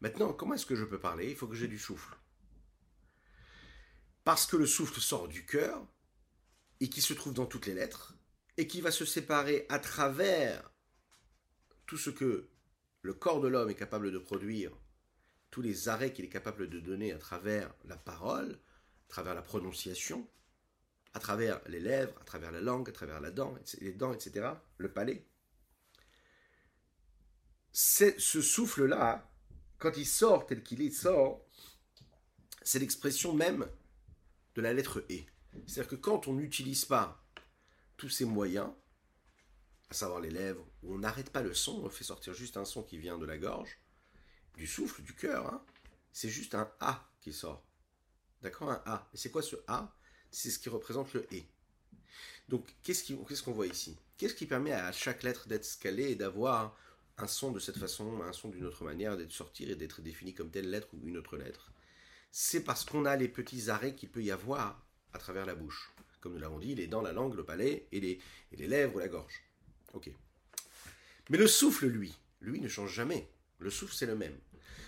Maintenant, comment est-ce que je peux parler? Il faut que j'ai du souffle parce que le souffle sort du cœur et qui se trouve dans toutes les lettres et qui va se séparer à travers tout ce que le corps de l'homme est capable de produire, tous les arrêts qu'il est capable de donner à travers la parole, à travers la prononciation, à travers les lèvres, à travers la langue, à travers la dent, les dents, etc., le palais. Ce souffle-là, quand il sort tel qu'il est, sort, c'est l'expression même de la lettre E. C'est-à-dire que quand on n'utilise pas tous ces moyens, à savoir les lèvres, où on n'arrête pas le son, on fait sortir juste un son qui vient de la gorge, du souffle, du cœur, hein, c'est juste un A qui sort. D'accord? Un A. Et c'est quoi ce A? C'est ce qui représente le E. Donc, qu'est-ce qu'on voit ici? Qu'est-ce qui permet à chaque lettre d'être scalée et d'avoir un son de cette façon, un son d'une autre manière, d'être sortir et d'être défini comme telle lettre ou une autre lettre? C'est parce qu'on a les petits arrêts qu'il peut y avoir à travers la bouche. Comme nous l'avons dit, les dents, la langue, le palais et les, et les lèvres, la gorge. Ok. Mais le souffle, lui, lui ne change jamais. Le souffle, c'est le même.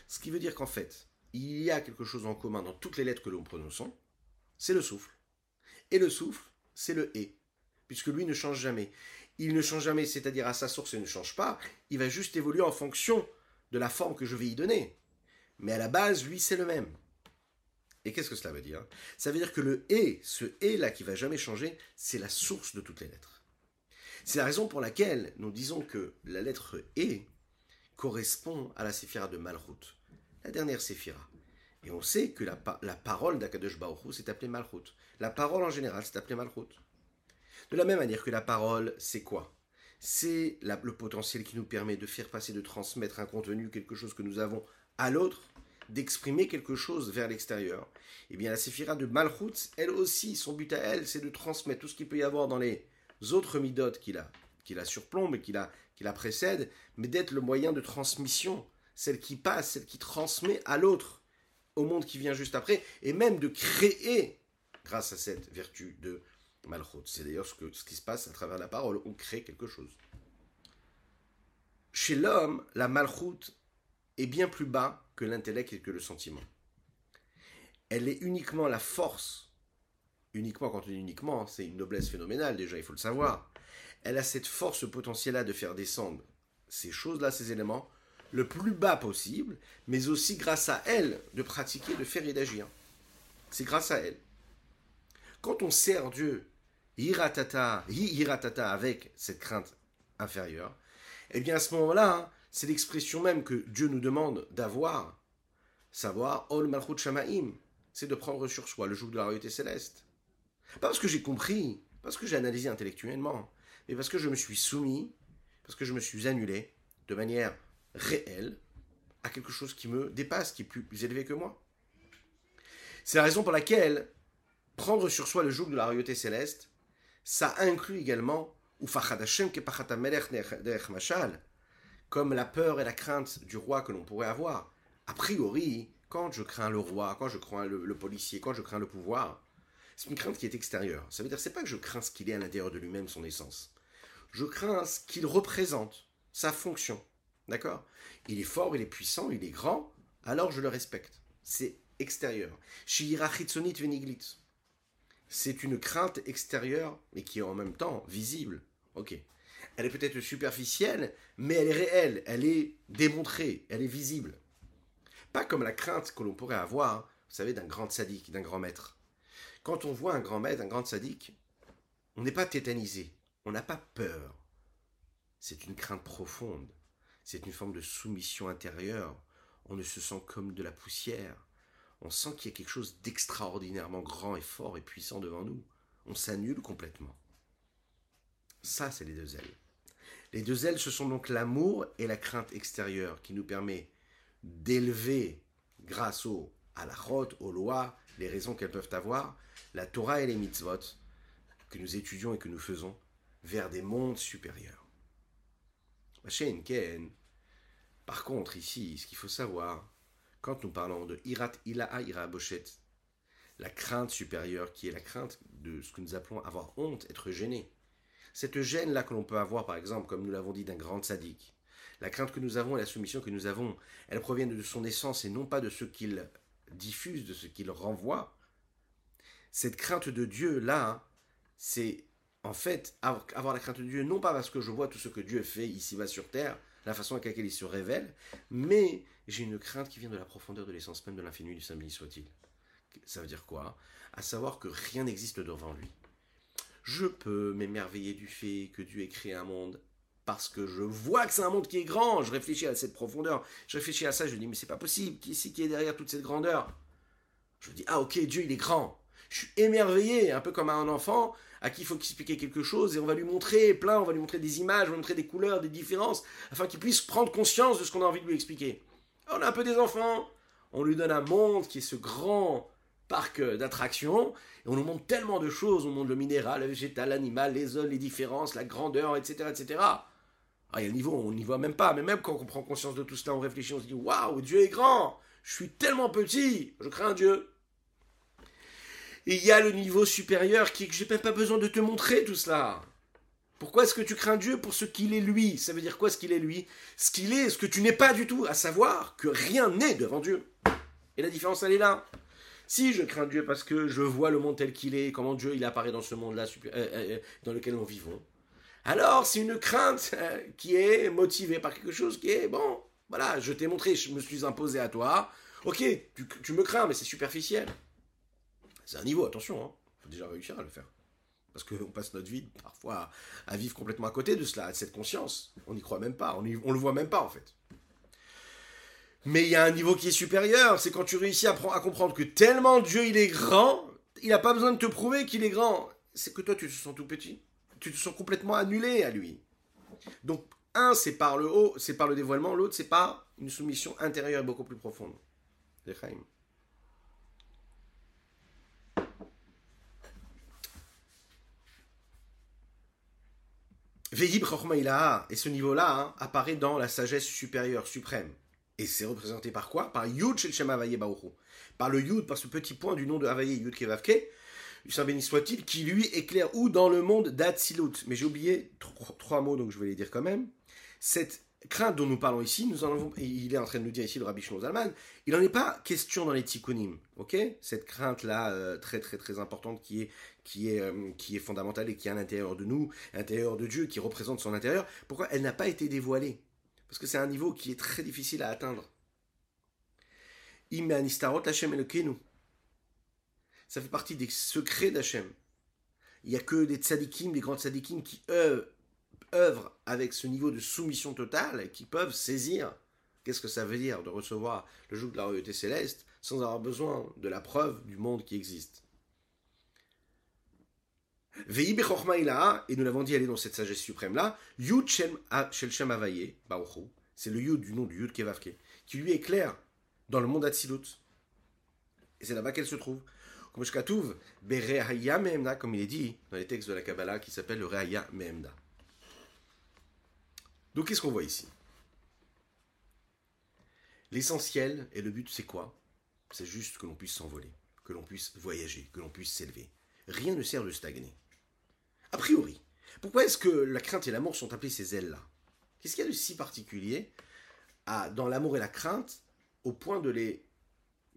Ce qui veut dire qu'en fait, il y a quelque chose en commun dans toutes les lettres que nous prononçons, c'est le souffle. Et le souffle, c'est le et, puisque lui ne change jamais. Il ne change jamais, c'est-à-dire à sa source, il ne change pas, il va juste évoluer en fonction de la forme que je vais y donner. Mais à la base, lui, c'est le même. Et qu'est-ce que cela veut dire? Ça veut dire que le et, ce et là qui va jamais changer, c'est la source de toutes les lettres. C'est la raison pour laquelle nous disons que la lettre e correspond à la séphira de Malchut, la dernière séphira. Et on sait que la, la parole d'Akadosh Baruch s'est appelée Malchut. La parole en général s'est appelée Malchut. De la même manière que la parole, c'est quoi? C'est le potentiel qui nous permet de faire passer, de transmettre un contenu, quelque chose que nous avons à l'autre, d'exprimer quelque chose vers l'extérieur, eh bien la séphira de Malchut, elle aussi, son but à elle, c'est de transmettre tout ce qu'il peut y avoir dans les autres midotes qui la, qui la surplombent et qui la, qui la précèdent, mais d'être le moyen de transmission, celle qui passe, celle qui transmet à l'autre au monde qui vient juste après, et même de créer grâce à cette vertu de Malchut. C'est d'ailleurs ce, ce qui se passe à travers la parole, on crée quelque chose. Chez l'homme, la Malchut est bien plus bas que l'intellect et que le sentiment. Elle est uniquement la force, uniquement quand on dit uniquement, c'est une noblesse phénoménale déjà, il faut le savoir. Elle a cette force potentielle-là de faire descendre ces choses-là, ces éléments, le plus bas possible, mais aussi grâce à elle de pratiquer, de faire et d'agir. C'est grâce à elle. Quand on sert Dieu, hiratata, hiratata avec cette crainte inférieure, eh bien à ce moment-là, hein, c'est l'expression même que Dieu nous demande d'avoir, savoir Ol Malchut Shamaim, c'est de prendre sur soi le joug de la royauté céleste. Pas parce que j'ai compris, parce que j'ai analysé intellectuellement, mais parce que je me suis soumis, parce que je me suis annulé de manière réelle à quelque chose qui me dépasse, qui est plus élevé que moi. C'est la raison pour laquelle prendre sur soi le joug de la royauté céleste, ça inclut également comme la peur et la crainte du roi que l'on pourrait avoir. A priori, quand je crains le roi, quand je crains le, policier, quand je crains le pouvoir, c'est une crainte qui est extérieure. Ça veut dire c'est pas que je crains ce qu'il est à l'intérieur de lui-même, son essence. Je crains ce qu'il représente, sa fonction. D'accord? Il est fort, il est puissant, il est grand, alors je le respecte. C'est extérieur. C'est une crainte extérieure, mais qui est en même temps visible. Ok. Elle est peut-être superficielle, mais elle est réelle, elle est démontrée, elle est visible. Pas comme la crainte que l'on pourrait avoir, vous savez, d'un grand sadique, d'un grand maître. Quand on voit un grand maître, un grand sadique, on n'est pas tétanisé, on n'a pas peur. C'est une crainte profonde, c'est une forme de soumission intérieure. On ne se sent comme de la poussière. On sent qu'il y a quelque chose d'extraordinairement grand et fort et puissant devant nous. On s'annule complètement. Ça, c'est les deux ailes. Les deux ailes, ce sont donc l'amour et la crainte extérieure qui nous permet d'élever, grâce à la rote, aux lois, les raisons qu'elles peuvent avoir, la Torah et les mitzvot que nous étudions et que nous faisons vers des mondes supérieurs. Par contre, ici, ce qu'il faut savoir, quand nous parlons de Irat Ilaha Ira Boshet, la crainte supérieure qui est la crainte de ce que nous appelons avoir honte, être gêné, cette gêne-là que l'on peut avoir, par exemple, comme nous l'avons dit, d'un grand sadique, la crainte que nous avons et la soumission que nous avons, elle provient de son essence et non pas de ce qu'il diffuse, de ce qu'il renvoie. Cette crainte de Dieu-là, c'est en fait avoir la crainte de Dieu, non pas parce que je vois tout ce que Dieu fait ici-bas sur terre, la façon avec laquelle il se révèle, mais j'ai une crainte qui vient de la profondeur de l'essence même de l'infini du Saint béni soit-il. Ça veut dire quoi? À savoir que rien n'existe devant lui je peux m'émerveiller du fait que Dieu ait créé un monde parce que je vois que c'est un monde qui est grand. Je réfléchis à cette profondeur. Je réfléchis à ça. Je me dis, mais c'est pas possible. Qui qui est derrière toute cette grandeur? Je me dis, ah ok, Dieu il est grand. Je suis émerveillé, un peu comme un enfant à qui il faut expliquer quelque chose et on va lui montrer plein, on va lui montrer des images, on va lui montrer des couleurs, des différences, afin qu'il puisse prendre conscience de ce qu'on a envie de lui expliquer. On a un peu des enfants, on lui donne un monde qui est ce grand parc d'attractions, et on nous montre tellement de choses, on montre le minéral, le végétal, l'animal, les zones, les différences, la grandeur, etc. etc. Ah, il y a le niveau, on n'y voit même pas, mais même quand on prend conscience de tout cela, on réfléchit, on se dit Waouh, Dieu est grand Je suis tellement petit, je crains Dieu. Il y a le niveau supérieur qui est que j'ai même pas besoin de te montrer tout cela. Pourquoi est-ce que tu crains Dieu pour ce qu'il est lui? Ça veut dire quoi ce qu'il est lui? Ce qu'il est, ce que tu n'es pas du tout, à savoir que rien n'est devant Dieu. Et la différence, elle est là. Si je crains Dieu parce que je vois le monde tel qu'il est, comment Dieu il apparaît dans ce monde-là euh, euh, euh, dans lequel nous vivons, alors c'est une crainte qui est motivée par quelque chose qui est, bon, voilà, je t'ai montré, je me suis imposé à toi, ok, tu, me crains, mais c'est superficiel. C'est un niveau, attention, hein. faut déjà réussir à le faire. Parce qu'on passe notre vie parfois à vivre complètement à côté de cela, de cette conscience. On n'y croit même pas, on, ne le voit même pas en fait. Mais il y a un niveau qui est supérieur, c'est quand tu réussis à, comprendre que tellement Dieu il est grand, il n'a pas besoin de te prouver qu'il est grand. C'est que toi tu te sens tout petit. Tu te sens complètement annulé à lui. Donc un c'est par le haut, c'est par le dévoilement, l'autre c'est par une soumission intérieure beaucoup plus profonde. Et ce niveau-là hein, apparaît dans la sagesse supérieure, suprême. Et c'est représenté par quoi? Par Yud Shel Baruchu. Par le Yud, par ce petit point du nom de Havaye Yud Kevavke, Saint béni soit-il, qui lui éclaire où? Dans le monde d'Atsilut. Mais j'ai oublié trois mots, donc je vais les dire quand même. Cette crainte dont nous parlons ici, nous en il est en train de nous dire ici le Rabbi Shlomo Zalman, il n'en est pas question dans les tikkunim, ok? Cette crainte-là, euh, très très très importante, qui est, qui, est, euh, fondamentale et qui est à l'intérieur de nous, à l'intérieur de Dieu, qui représente son intérieur, pourquoi elle n'a pas été dévoilée? Parce que c'est un niveau qui est très difficile à atteindre. Ça fait partie des secrets d'Hachem. Il n'y a que des tzadikim, des grands tzadikim qui œuvrent avec ce niveau de soumission totale qui peuvent saisir qu'est-ce que ça veut dire de recevoir le joug de la royauté céleste sans avoir besoin de la preuve du monde qui existe? Et nous l'avons dit, elle est dans cette sagesse suprême-là, Yud Shel Avaye, c'est le Yud du nom du Yud Kevavke, qui lui est clair dans le monde Atsilut. Et c'est là-bas qu'elle se trouve. Comme il est dit dans les textes de la Kabbalah, qui s'appelle le Reaya Mehemda. Donc qu'est-ce qu'on voit ici? L'essentiel et le but, c'est quoi? C'est juste que l'on puisse s'envoler, que l'on puisse voyager, que l'on puisse s'élever. Rien ne sert de stagner. A priori, pourquoi est-ce que la crainte et l'amour sont appelés ces ailes-là? Qu'est-ce qu'il y a de si particulier dans l'amour et la crainte au point de les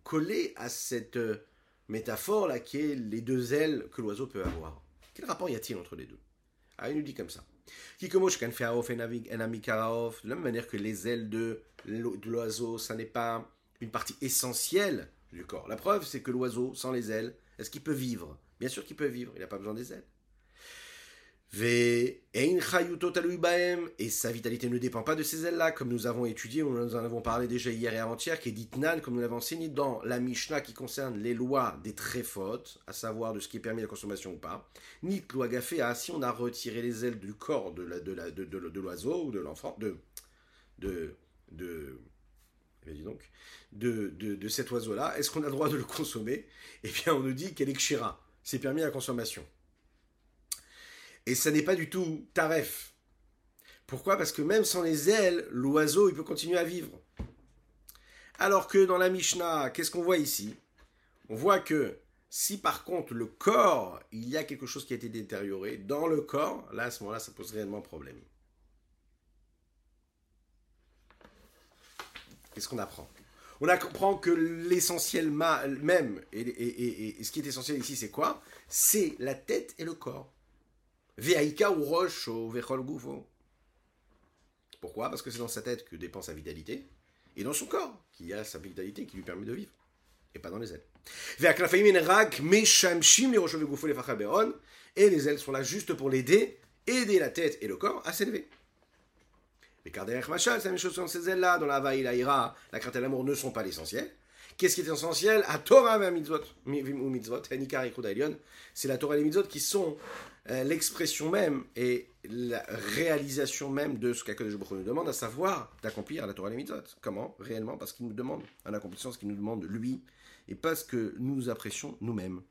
coller à cette euh, métaphore-là qui est les deux ailes que l'oiseau peut avoir? Quel rapport y a-t-il entre les deux? Ah, il nous dit comme ça. De la même manière que les ailes de l'oiseau, ça n'est pas une partie essentielle du corps. La preuve, c'est que l'oiseau, sans les ailes, est-ce qu'il peut vivre? Bien sûr qu'il peut vivre, il n'a pas besoin des ailes. Et sa vitalité ne dépend pas de ces ailes-là, comme nous avons étudié, nous en avons parlé déjà hier et avant-hier, qui est dit Nan, comme nous l'avons enseigné dans la Mishnah qui concerne les lois des fautes, à savoir de ce qui est permis la consommation ou pas. Ni loi ah, si on a retiré les ailes du corps de l'oiseau de, de, l'oiseau ou de l'enfant, de, de, de, eh donc, de, de, cet oiseau-là, est-ce qu'on a le droit de le consommer? Eh bien, on nous dit qu'elle est kshira, c'est permis la consommation. Et ça n'est pas du tout taref. Pourquoi? Parce que même sans les ailes, l'oiseau, il peut continuer à vivre. Alors que dans la Mishnah, qu'est-ce qu'on voit ici? On voit que si par contre le corps, il y a quelque chose qui a été détérioré, dans le corps, là à ce moment-là, ça pose réellement problème. Qu'est-ce qu'on apprend? On apprend que l'essentiel même, et, et, ce qui est essentiel ici, c'est quoi? C'est la tête et le corps. Veaïka ou roche au vechol goufo. Pourquoi? Parce que c'est dans sa tête que dépend sa vitalité, et dans son corps, qui a sa vitalité qui lui permet de vivre, et pas dans les ailes. Et les ailes sont là juste pour l'aider, aider la tête et le corps à s'élever. Les Kardec Machal, c'est la même chose dans ces ailes-là, dans la Vaï, la Ira, la crainte et l'amour ne sont pas l'essentiel. Qu'est-ce qui est essentiel? À Torah ou mitzvot, c'est la Torah et les mitzvot qui sont l'expression même et la réalisation même de ce qu'Akadosh Baruch nous demande, à savoir d'accomplir la Torah et les mitzvot. Comment? Réellement, parce qu'il nous demande un accomplissement, ce qu'il nous demande lui, et parce que nous apprécions nous-mêmes.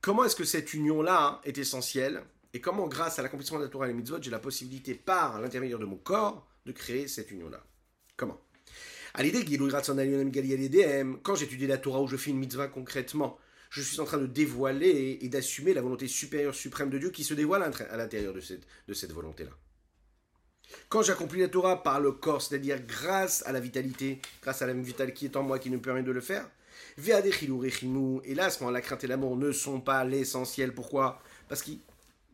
Comment est-ce que cette union-là est essentielle? Et comment, grâce à l'accomplissement de la Torah et les mitzvot, j'ai la possibilité, par l'intermédiaire de mon corps, de créer cette union-là? Comment? Quand j'étudie la Torah ou je fais une mitzvah concrètement, je suis en train de dévoiler et d'assumer la volonté supérieure, suprême de Dieu qui se dévoile à l'intérieur de cette, volonté-là. Quand j'accomplis la Torah par le corps, c'est-à-dire grâce à la vitalité, grâce à l'âme vitale qui est en moi qui nous permet de le faire, et là, la crainte et l'amour ne sont pas l'essentiel. Pourquoi? Parce qu'ils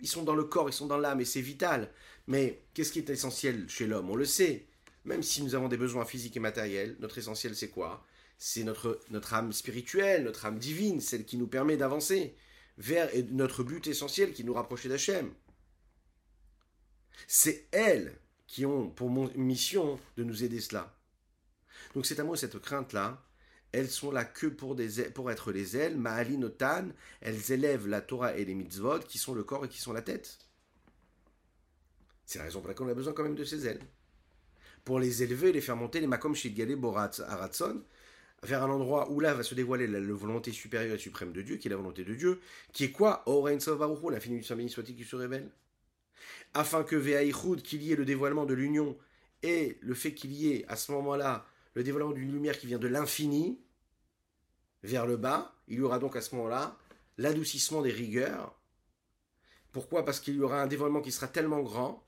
ils sont dans le corps, ils sont dans l'âme et c'est vital. Mais qu'est-ce qui est essentiel chez l'homme? On le sait. Même si nous avons des besoins physiques et matériels, notre essentiel c'est quoi? C'est notre, âme spirituelle, notre âme divine, celle qui nous permet d'avancer vers notre but essentiel qui nous rapproche d'Hachem. C'est elles qui ont pour mission de nous aider cela. Donc cet amour et cette crainte-là, elles sont là que pour, pour être les ailes, Ma'alinotan, elles élèvent la Torah et les mitzvot, qui sont le corps et qui sont la tête. C'est la raison pour laquelle on a besoin quand même de ces ailes. Pour les élever, les faire monter, les makom shigale borat aratson, vers un endroit où là va se dévoiler la, volonté supérieure et suprême de Dieu, qui est la volonté de Dieu, qui est quoi l'infini du Saint béni soit-il qui se révèle. Afin que Ve'aïchoud, qu'il y ait le dévoilement de l'union et le fait qu'il y ait à ce moment-là le dévoilement d'une lumière qui vient de l'infini vers le bas, il y aura donc à ce moment-là l'adoucissement des rigueurs. Pourquoi? Parce qu'il y aura un dévoilement qui sera tellement grand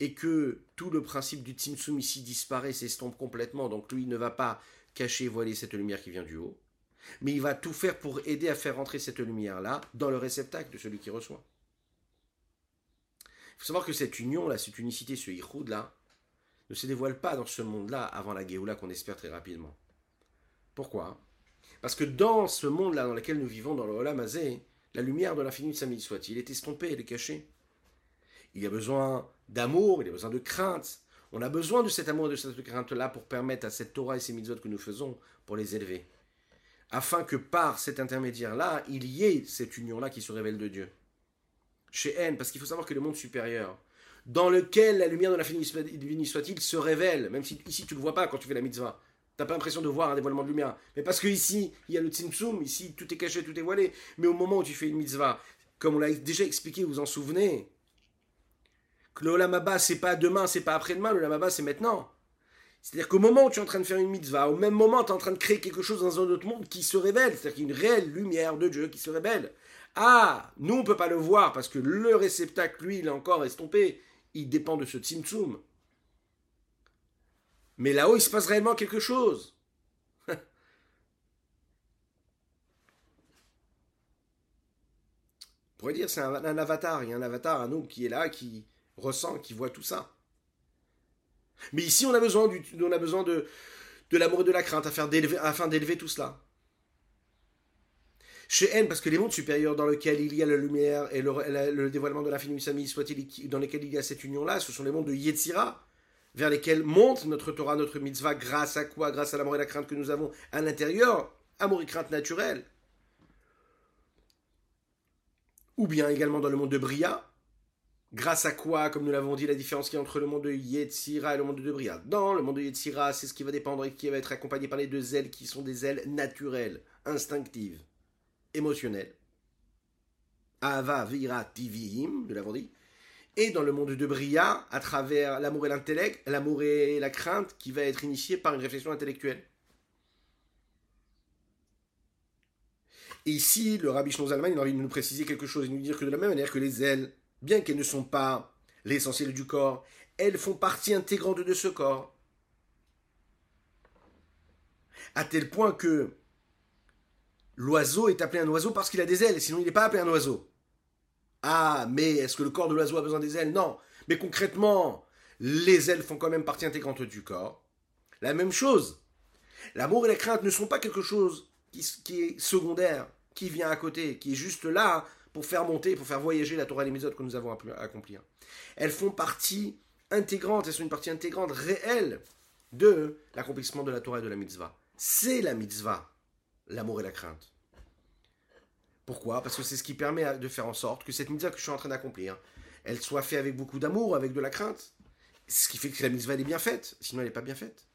et que tout le principe du Tzimtzum ici disparaît, s'estompe complètement, donc lui ne va pas cacher et voiler cette lumière qui vient du haut, mais il va tout faire pour aider à faire rentrer cette lumière-là dans le réceptacle de celui qui reçoit. Il faut savoir que cette union-là, cette unicité, ce Ihoud-là, ne se dévoile pas dans ce monde-là avant la Géoula qu'on espère très rapidement. Pourquoi? Parce que dans ce monde-là dans lequel nous vivons, dans le Olam la lumière de l'infini de Samid soit-il est estompée, elle est cachée. Il y a besoin d'amour, il a besoin de crainte. On a besoin de cet amour et de cette crainte-là pour permettre à cette Torah et ces mitzvot que nous faisons, pour les élever. Afin que par cet intermédiaire-là, il y ait cette union-là qui se révèle de Dieu. Chez N, parce qu'il faut savoir que le monde supérieur, dans lequel la lumière de l'infini soit-il se révèle, même si ici tu ne le vois pas quand tu fais la mitzvah. Tu n'as pas l'impression de voir un dévoilement de lumière. Mais parce que ici, il y a le tzimtzum, ici tout est caché, tout est voilé. Mais au moment où tu fais une mitzvah, comme on l'a déjà expliqué, vous vous en souvenez, que le Olamaba, c'est pas demain, c'est pas après-demain, le Olamaba, c'est maintenant. C'est-à-dire qu'au moment où tu es en train de faire une mitzvah, au même moment, tu es en train de créer quelque chose dans un autre monde qui se révèle. C'est-à-dire qu'il y a une réelle lumière de Dieu qui se révèle. Ah, nous, on ne peut pas le voir parce que le réceptacle, lui, il est encore estompé. Il dépend de ce tzimtzum. Mais là-haut, il se passe réellement quelque chose. on pourrait dire c'est un, avatar. Il y a un avatar, un nous qui est là, qui, ressent, qui voit tout ça. Mais ici, on a besoin, de, l'amour et de la crainte afin d'élever tout cela. Chez N, parce que les mondes supérieurs dans lesquels il y a la lumière et le, dévoilement de l'infini Sami, soit-il dans lesquels il y a cette union-là, ce sont les mondes de Yetzira, vers lesquels monte notre Torah, notre mitzvah, grâce à quoi? Grâce à l'amour et la crainte que nous avons à l'intérieur, amour et crainte naturelle. Ou bien également dans le monde de Bria, Grâce à quoi, comme nous l'avons dit, la différence qui est entre le monde de Yetzira et le monde de Bria Dans le monde de Yetzira, c'est ce qui va dépendre et qui va être accompagné par les deux ailes qui sont des ailes naturelles, instinctives, émotionnelles. Ava, Vira, Tivihim, nous l'avons dit. Et dans le monde de Bria, à travers l'amour et l'intellect, l'amour et la crainte qui va être initié par une réflexion intellectuelle. Et ici, le rabbi Zalman, il a envie de nous préciser quelque chose et nous dire que de la même manière que les ailes bien qu'elles ne sont pas l'essentiel du corps, elles font partie intégrante de ce corps. À tel point que l'oiseau est appelé un oiseau parce qu'il a des ailes, sinon il n'est pas appelé un oiseau. Ah, mais est-ce que le corps de l'oiseau a besoin des ailes? Non. Mais concrètement, les ailes font quand même partie intégrante du corps. La même chose. L'amour et la crainte ne sont pas quelque chose qui, qui, est secondaire, qui vient à côté, qui est juste là pour faire monter, pour faire voyager la Torah et les méthodes que nous avons à accomplir. Elles font partie intégrante, elles sont une partie intégrante réelle de l'accomplissement de la Torah et de la mitzvah. C'est la mitzvah, l'amour et la crainte. Pourquoi? Parce que c'est ce qui permet de faire en sorte que cette mitzvah que je suis en train d'accomplir, elle soit faite avec beaucoup d'amour, avec de la crainte. Ce qui fait que la mitzvah est bien faite, sinon elle n'est pas bien faite.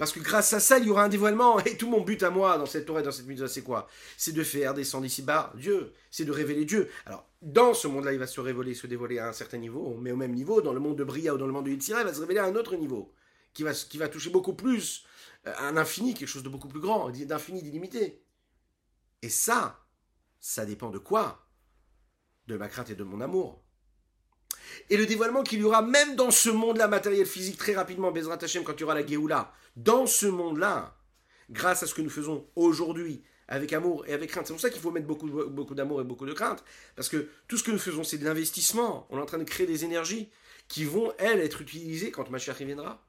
Parce que grâce à ça, il y aura un dévoilement. Et tout mon but à moi dans cette Torah dans cette mitzvah, c'est quoi? C'est de faire descendre ici-bas Dieu. C'est de révéler Dieu. Alors, dans ce monde-là, il va se révéler, se dévoiler à un certain niveau, mais au même niveau, dans le monde de Bria ou dans le monde de Yitzhira, il va se révéler à un autre niveau, qui va, qui va toucher beaucoup plus, euh, un infini, quelque chose de beaucoup plus grand, d'infini, d'illimité. Et ça, ça dépend de quoi? De ma crainte et de mon amour et le dévoilement qu'il y aura même dans ce monde-là, matériel physique, très rapidement, Bezrat Hashem, quand il y aura la Géoula, dans ce monde-là, grâce à ce que nous faisons aujourd'hui, avec amour et avec crainte. C'est pour ça qu'il faut mettre beaucoup, beaucoup d'amour et beaucoup de crainte, parce que tout ce que nous faisons, c'est de l'investissement. On est en train de créer des énergies qui vont, elles, être utilisées quand Mashiach viendra.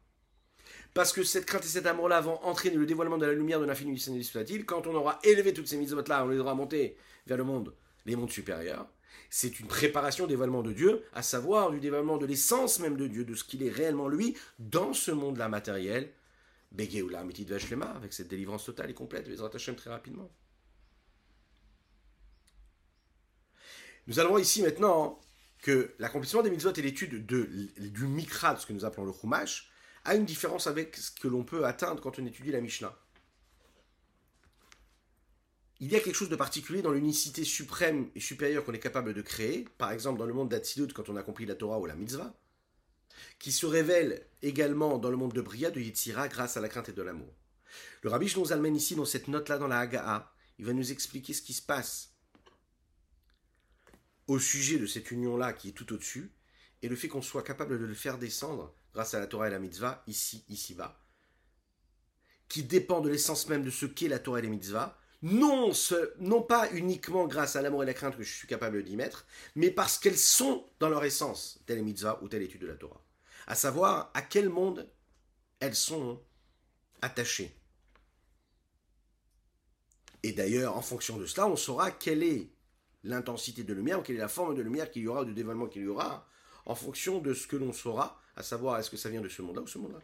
Parce que cette crainte et cet amour-là vont entraîner le dévoilement de la lumière de l'infini du Quand on aura élevé toutes ces mitzvot-là, on les aura montées vers le monde, les mondes supérieurs c'est une préparation dévoilement de Dieu, à savoir du dévoilement de l'essence même de Dieu, de ce qu'il est réellement lui dans ce monde-là matériel. Begeoula Mitit Vashlema, avec cette délivrance totale et complète, les Hashem très rapidement. Nous allons voir ici maintenant que l'accomplissement des mitzvot et l'étude de, du mikra, ce que nous appelons le chumash, a une différence avec ce que l'on peut atteindre quand on étudie la Mishnah. Il y a quelque chose de particulier dans l'unicité suprême et supérieure qu'on est capable de créer, par exemple dans le monde d'Atsilut quand on accomplit la Torah ou la Mitzvah, qui se révèle également dans le monde de Bria, de Yitzhira, grâce à la crainte et de l'amour. Le Rabbi Shlomo Zalman ici, dans cette note-là dans la Haga'a, il va nous expliquer ce qui se passe au sujet de cette union-là qui est tout au-dessus, et le fait qu'on soit capable de le faire descendre grâce à la Torah et la Mitzvah, ici, ici-bas, qui dépend de l'essence même de ce qu'est la Torah et la Mitzvah, non, pas uniquement grâce à l'amour et la crainte que je suis capable d'y mettre, mais parce qu'elles sont dans leur essence, telle mitzvah ou telle étude de la Torah. À savoir à quel monde elles sont attachées. Et d'ailleurs, en fonction de cela, on saura quelle est l'intensité de lumière ou quelle est la forme de lumière qu'il y aura ou de dévoilement qu'il y aura en fonction de ce que l'on saura, à savoir est-ce que ça vient de ce monde-là ou ce monde-là.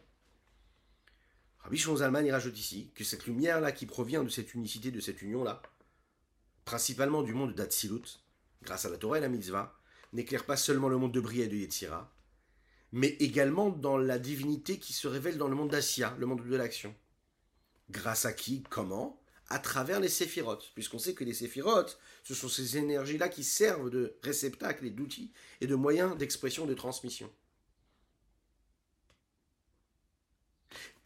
Rabbi Zalman rajoute ici que cette lumière-là qui provient de cette unicité, de cette union-là, principalement du monde d'Atsilut, grâce à la Torah et la Mitzvah, n'éclaire pas seulement le monde de Bria et de Yetzira, mais également dans la divinité qui se révèle dans le monde d'Assia, le monde de l'action. Grâce à qui Comment? À travers les séphirotes, puisqu'on sait que les séphirotes, ce sont ces énergies-là qui servent de réceptacles et d'outils et de moyens d'expression de transmission.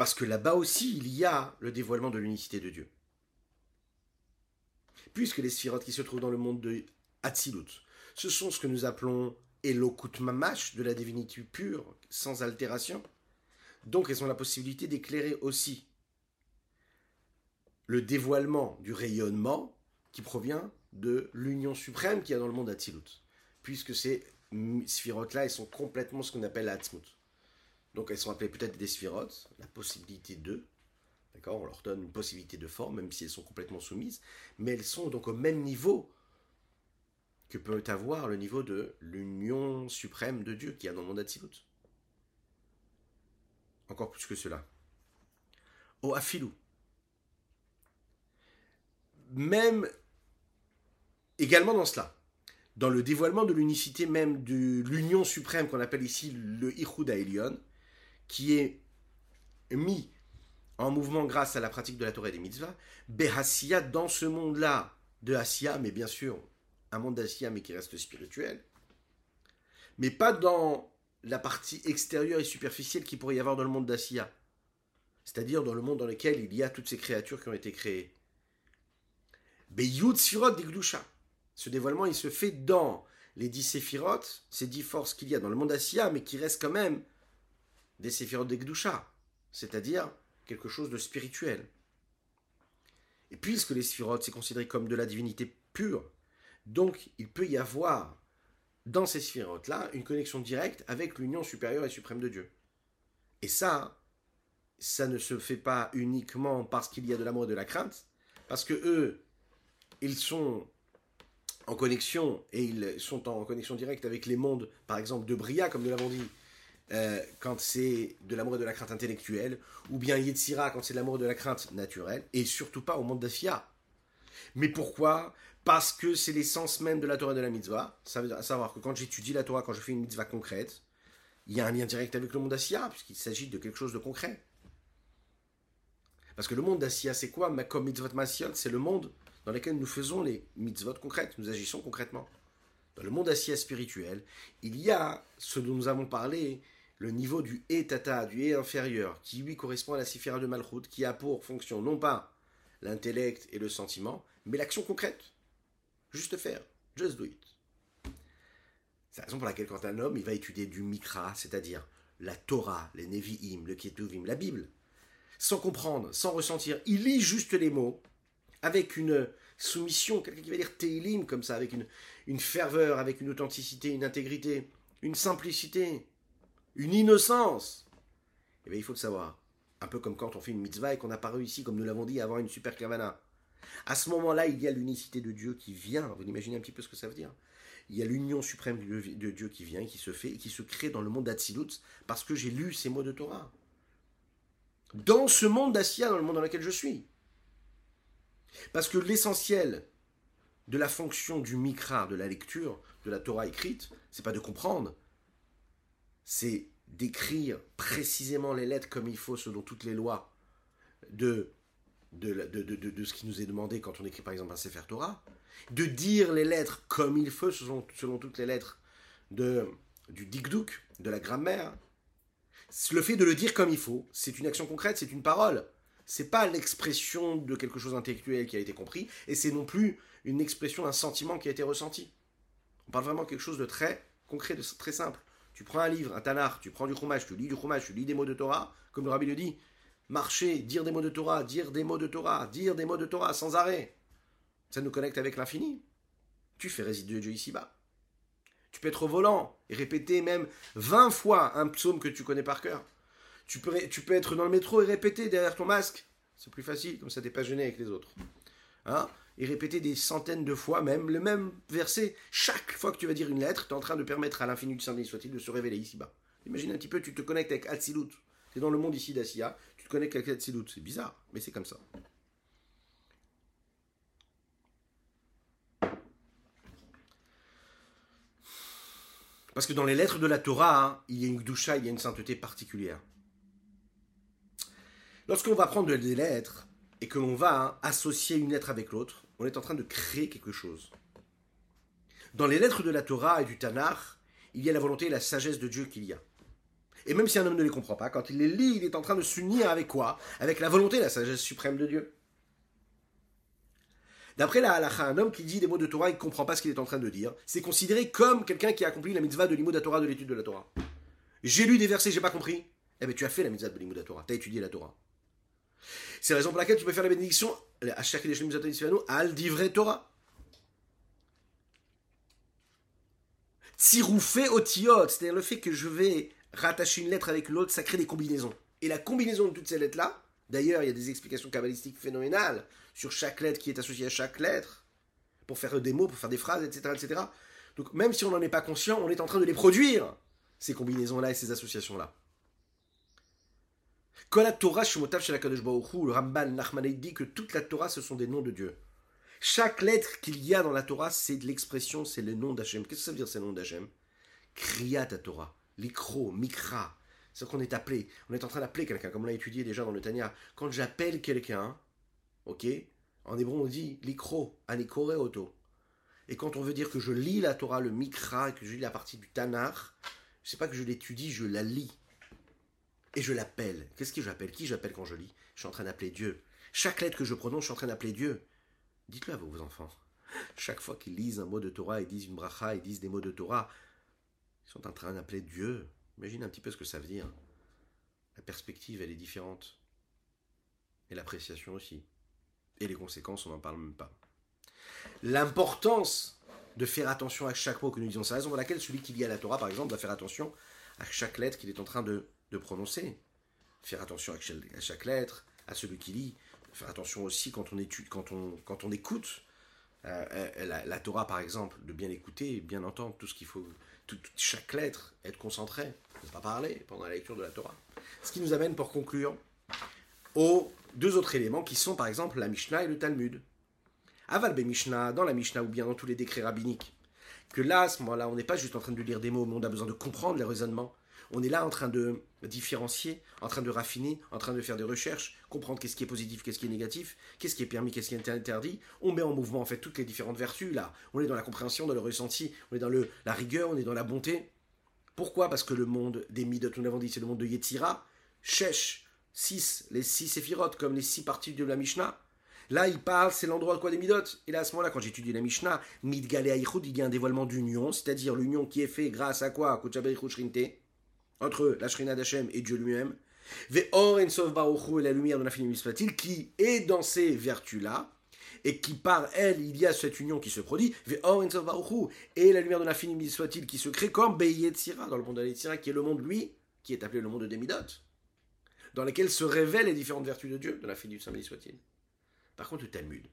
Parce que là-bas aussi, il y a le dévoilement de l'unicité de Dieu. Puisque les séphirotes qui se trouvent dans le monde de Hatzilut, ce sont ce que nous appelons Elokut Mamash, de la divinité pure, sans altération. Donc elles ont la possibilité d'éclairer aussi le dévoilement du rayonnement qui provient de l'union suprême qu'il y a dans le monde Atzilut. Puisque ces sphirotes-là, elles sont complètement ce qu'on appelle Atzmut. Donc elles sont appelées peut-être des sphirotes, la possibilité de, d'accord, on leur donne une possibilité de forme, même si elles sont complètement soumises, mais elles sont donc au même niveau que peut avoir le niveau de l'union suprême de Dieu qui y a dans le monde Atzilut. Encore plus que cela. Au Afilou, même également dans cela, dans le dévoilement de l'unicité même de l'union suprême qu'on appelle ici le Ichud Elion, qui est mis en mouvement grâce à la pratique de la Torah et des mitzvahs, Behassia dans ce monde-là de Assia, mais bien sûr un monde d'Assia mais qui reste spirituel, mais pas dans la partie extérieure et superficielle qu'il pourrait y avoir dans le monde d'Assia, c'est-à-dire dans le monde dans lequel il y a toutes ces créatures qui ont été créées. Beyud Sfirot Gdusha. Ce dévoilement, il se fait dans les dix séphirotes, ces dix forces qu'il y a dans le monde Assia, mais qui restent quand même des séphirotes Gdusha, c'est-à-dire quelque chose de spirituel. Et puisque les séphirotes, c'est considéré comme de la divinité pure, donc il peut y avoir dans ces séphirotes-là une connexion directe avec l'union supérieure et suprême de Dieu. Et ça, ça ne se fait pas uniquement parce qu'il y a de l'amour et de la crainte, parce que eux, ils sont en connexion et ils sont en connexion directe avec les mondes, par exemple, de Bria, comme nous l'avons dit, euh, quand c'est de l'amour et de la crainte intellectuelle, ou bien Yetzira quand c'est de l'amour et de la crainte naturelle, et surtout pas au monde d'Afia. Mais pourquoi? Parce que c'est l'essence même de la Torah et de la mitzvah. Ça veut dire, savoir que quand j'étudie la Torah, quand je fais une mitzvah concrète, il y a un lien direct avec le monde d'Assia, puisqu'il s'agit de quelque chose de concret. Parce que le monde d'Assia, c'est quoi? Comme mitzvot masiot, c'est le monde dans lesquels nous faisons les mitzvot concrètes, nous agissons concrètement. Dans le monde assiette spirituel, il y a ce dont nous avons parlé, le niveau du etata, du et inférieur, qui lui correspond à la sifira de Malchut, qui a pour fonction non pas l'intellect et le sentiment, mais l'action concrète. Juste faire, just do it. C'est la raison pour laquelle quand un homme, il va étudier du mikra, c'est-à-dire la Torah, les Nevi'im, le Ketuvim, la Bible, sans comprendre, sans ressentir, il lit juste les mots, avec une soumission, quelqu'un qui va dire Teilim comme ça, avec une, une ferveur, avec une authenticité, une intégrité, une simplicité, une innocence. Eh bien, il faut le savoir. Un peu comme quand on fait une mitzvah et qu'on n'a pas réussi, comme nous l'avons dit, à avoir une super kavana. À ce moment-là, il y a l'unicité de Dieu qui vient. Vous imaginez un petit peu ce que ça veut dire Il y a l'union suprême de Dieu qui vient, qui se fait, et qui se crée dans le monde d'Atsilut, parce que j'ai lu ces mots de Torah. Dans ce monde d'Assia, dans le monde dans lequel je suis. Parce que l'essentiel de la fonction du mikra, de la lecture, de la Torah écrite, c'est pas de comprendre, c'est d'écrire précisément les lettres comme il faut selon toutes les lois de de, de, ce qui nous est demandé quand on écrit par exemple un Sefer Torah, de dire les lettres comme il faut, selon, selon toutes les lettres de, du dikduk, de la grammaire, le fait de le dire comme il faut, c'est une action concrète, c'est une parole. C'est pas l'expression de quelque chose d'intellectuel qui a été compris, et c'est non plus une expression d'un sentiment qui a été ressenti. On parle vraiment de quelque chose de très concret, de très simple. Tu prends un livre, un tanar, tu prends du chumash, tu lis du chumash, tu lis des mots de Torah, comme le rabbi le dit. Marcher, dire des mots de Torah, dire des mots de Torah, dire des mots de Torah sans arrêt. Ça nous connecte avec l'infini. Tu fais résider Dieu ici-bas. Tu peux être volant et répéter même 20 fois un psaume que tu connais par cœur. Tu peux, tu peux être dans le métro et répéter derrière ton masque. C'est plus facile, comme ça t'es pas gêné avec les autres. Hein? Et répéter des centaines de fois même le même verset. Chaque fois que tu vas dire une lettre, tu es en train de permettre à l'infini du Saint soit-il de se révéler ici-bas. Imagine un petit peu, tu te connectes avec Atsilut. Tu es dans le monde ici d'Assia, tu te connectes avec Atsilut. C'est bizarre, mais c'est comme ça. Parce que dans les lettres de la Torah, hein, il y a une doucha, il y a une sainteté particulière. Lorsqu'on va prendre des lettres et que l'on va hein, associer une lettre avec l'autre, on est en train de créer quelque chose. Dans les lettres de la Torah et du Tanakh, il y a la volonté et la sagesse de Dieu qu'il y a. Et même si un homme ne les comprend pas, quand il les lit, il est en train de s'unir avec quoi? Avec la volonté et la sagesse suprême de Dieu. D'après la halakha, un homme qui dit des mots de Torah et ne comprend pas ce qu'il est en train de dire, c'est considéré comme quelqu'un qui a accompli la mitzvah de l'imoud Torah, de l'étude de la Torah. J'ai lu des versets, j'ai pas compris. Eh bien, tu as fait la mitzvah de l'imoud Torah, tu as étudié la Torah. C'est la raison pour laquelle tu peux faire la bénédiction à chaque al divrei Torah. Tsiroufé otiot, c'est-à-dire le fait que je vais rattacher une lettre avec l'autre, ça crée des combinaisons. Et la combinaison de toutes ces lettres-là, d'ailleurs, il y a des explications kabbalistiques phénoménales sur chaque lettre qui est associée à chaque lettre, pour faire des mots, pour faire des phrases, etc. etc. Donc même si on n'en est pas conscient, on est en train de les produire, ces combinaisons-là et ces associations-là. Torah le Ramban Nachman dit que toute la Torah, ce sont des noms de Dieu. Chaque lettre qu'il y a dans la Torah, c'est de l'expression, c'est le nom d'Hachem. Qu'est-ce que ça veut dire, ces noms d'Hachem? Kriyat Torah, Likro, Mikra. C'est ce qu'on est appelé. On est en train d'appeler quelqu'un, comme on l'a étudié déjà dans le Tanya. Quand j'appelle quelqu'un, Ok En hébreu, on dit likro, anikore auto. Et quand on veut dire que je lis la Torah, le mikra, que je lis la partie du tanar, c'est pas que je l'étudie, je la lis. Et je l'appelle. Qu'est-ce que j'appelle? Qui j'appelle quand je lis? Je suis en train d'appeler Dieu. Chaque lettre que je prononce, je suis en train d'appeler Dieu. Dites-le à vos enfants. Chaque fois qu'ils lisent un mot de Torah, ils disent une bracha, ils disent des mots de Torah, ils sont en train d'appeler Dieu. Imagine un petit peu ce que ça veut dire. La perspective, elle est différente. Et l'appréciation aussi. Et les conséquences, on n'en parle même pas. L'importance de faire attention à chaque mot que nous disons, c'est la raison pour laquelle celui qui lit à la Torah, par exemple, doit faire attention à chaque lettre qu'il est en train de, prononcer. Faire attention à chaque, lettre, à celui qui lit. Faire attention aussi quand on, étude, quand on, quand on écoute euh, euh, la, Torah, par exemple, de bien écouter, bien entendre tout ce qu'il faut, chaque lettre, être concentré, ne pas parler pendant la lecture de la Torah. Ce qui nous amène, pour conclure, aux deux autres éléments qui sont par exemple la Mishnah et le Talmud. Aval Mishnah, dans la Mishnah ou bien dans tous les décrets rabbiniques, que là, à ce moment-là, on n'est pas juste en train de lire des mots, mais on a besoin de comprendre les raisonnements. On est là en train de différencier, en train de raffiner, en train de faire des recherches, comprendre qu'est-ce qui est positif, qu'est-ce qui est négatif, qu'est-ce qui est permis, qu'est-ce qui est interdit. On met en mouvement en fait toutes les différentes vertus là. On est dans la compréhension, dans le ressenti, on est dans le, la rigueur, on est dans la bonté. Pourquoi? Parce que le monde des Midot, nous l'avons dit, c'est le monde de Yetzira, Shesh, 6, les 6 séphirotes, comme les 6 parties de la Mishnah. Là, il parle, c'est l'endroit de quoi des midot. Et là, à ce moment-là, quand j'étudie la Mishnah, Midgale il y a un dévoilement d'union, c'est-à-dire l'union qui est faite grâce à quoi? Entre la Shrina d'Hachem et Dieu lui-même. Ve'or Ensov Baruchu et la lumière de l'infini Mispatil, qui est dans ces vertus-là, et qui par elle, il y a cette union qui se produit. Ve'or Ensov Baruchu et la lumière de l'infini soit-il qui se crée comme Beyetzira, dans le monde de qui est le monde, lui, qui est appelé le monde des midot dans lesquelles se révèlent les différentes vertus de Dieu, de Saint soit-il. Par contre, le Talmud.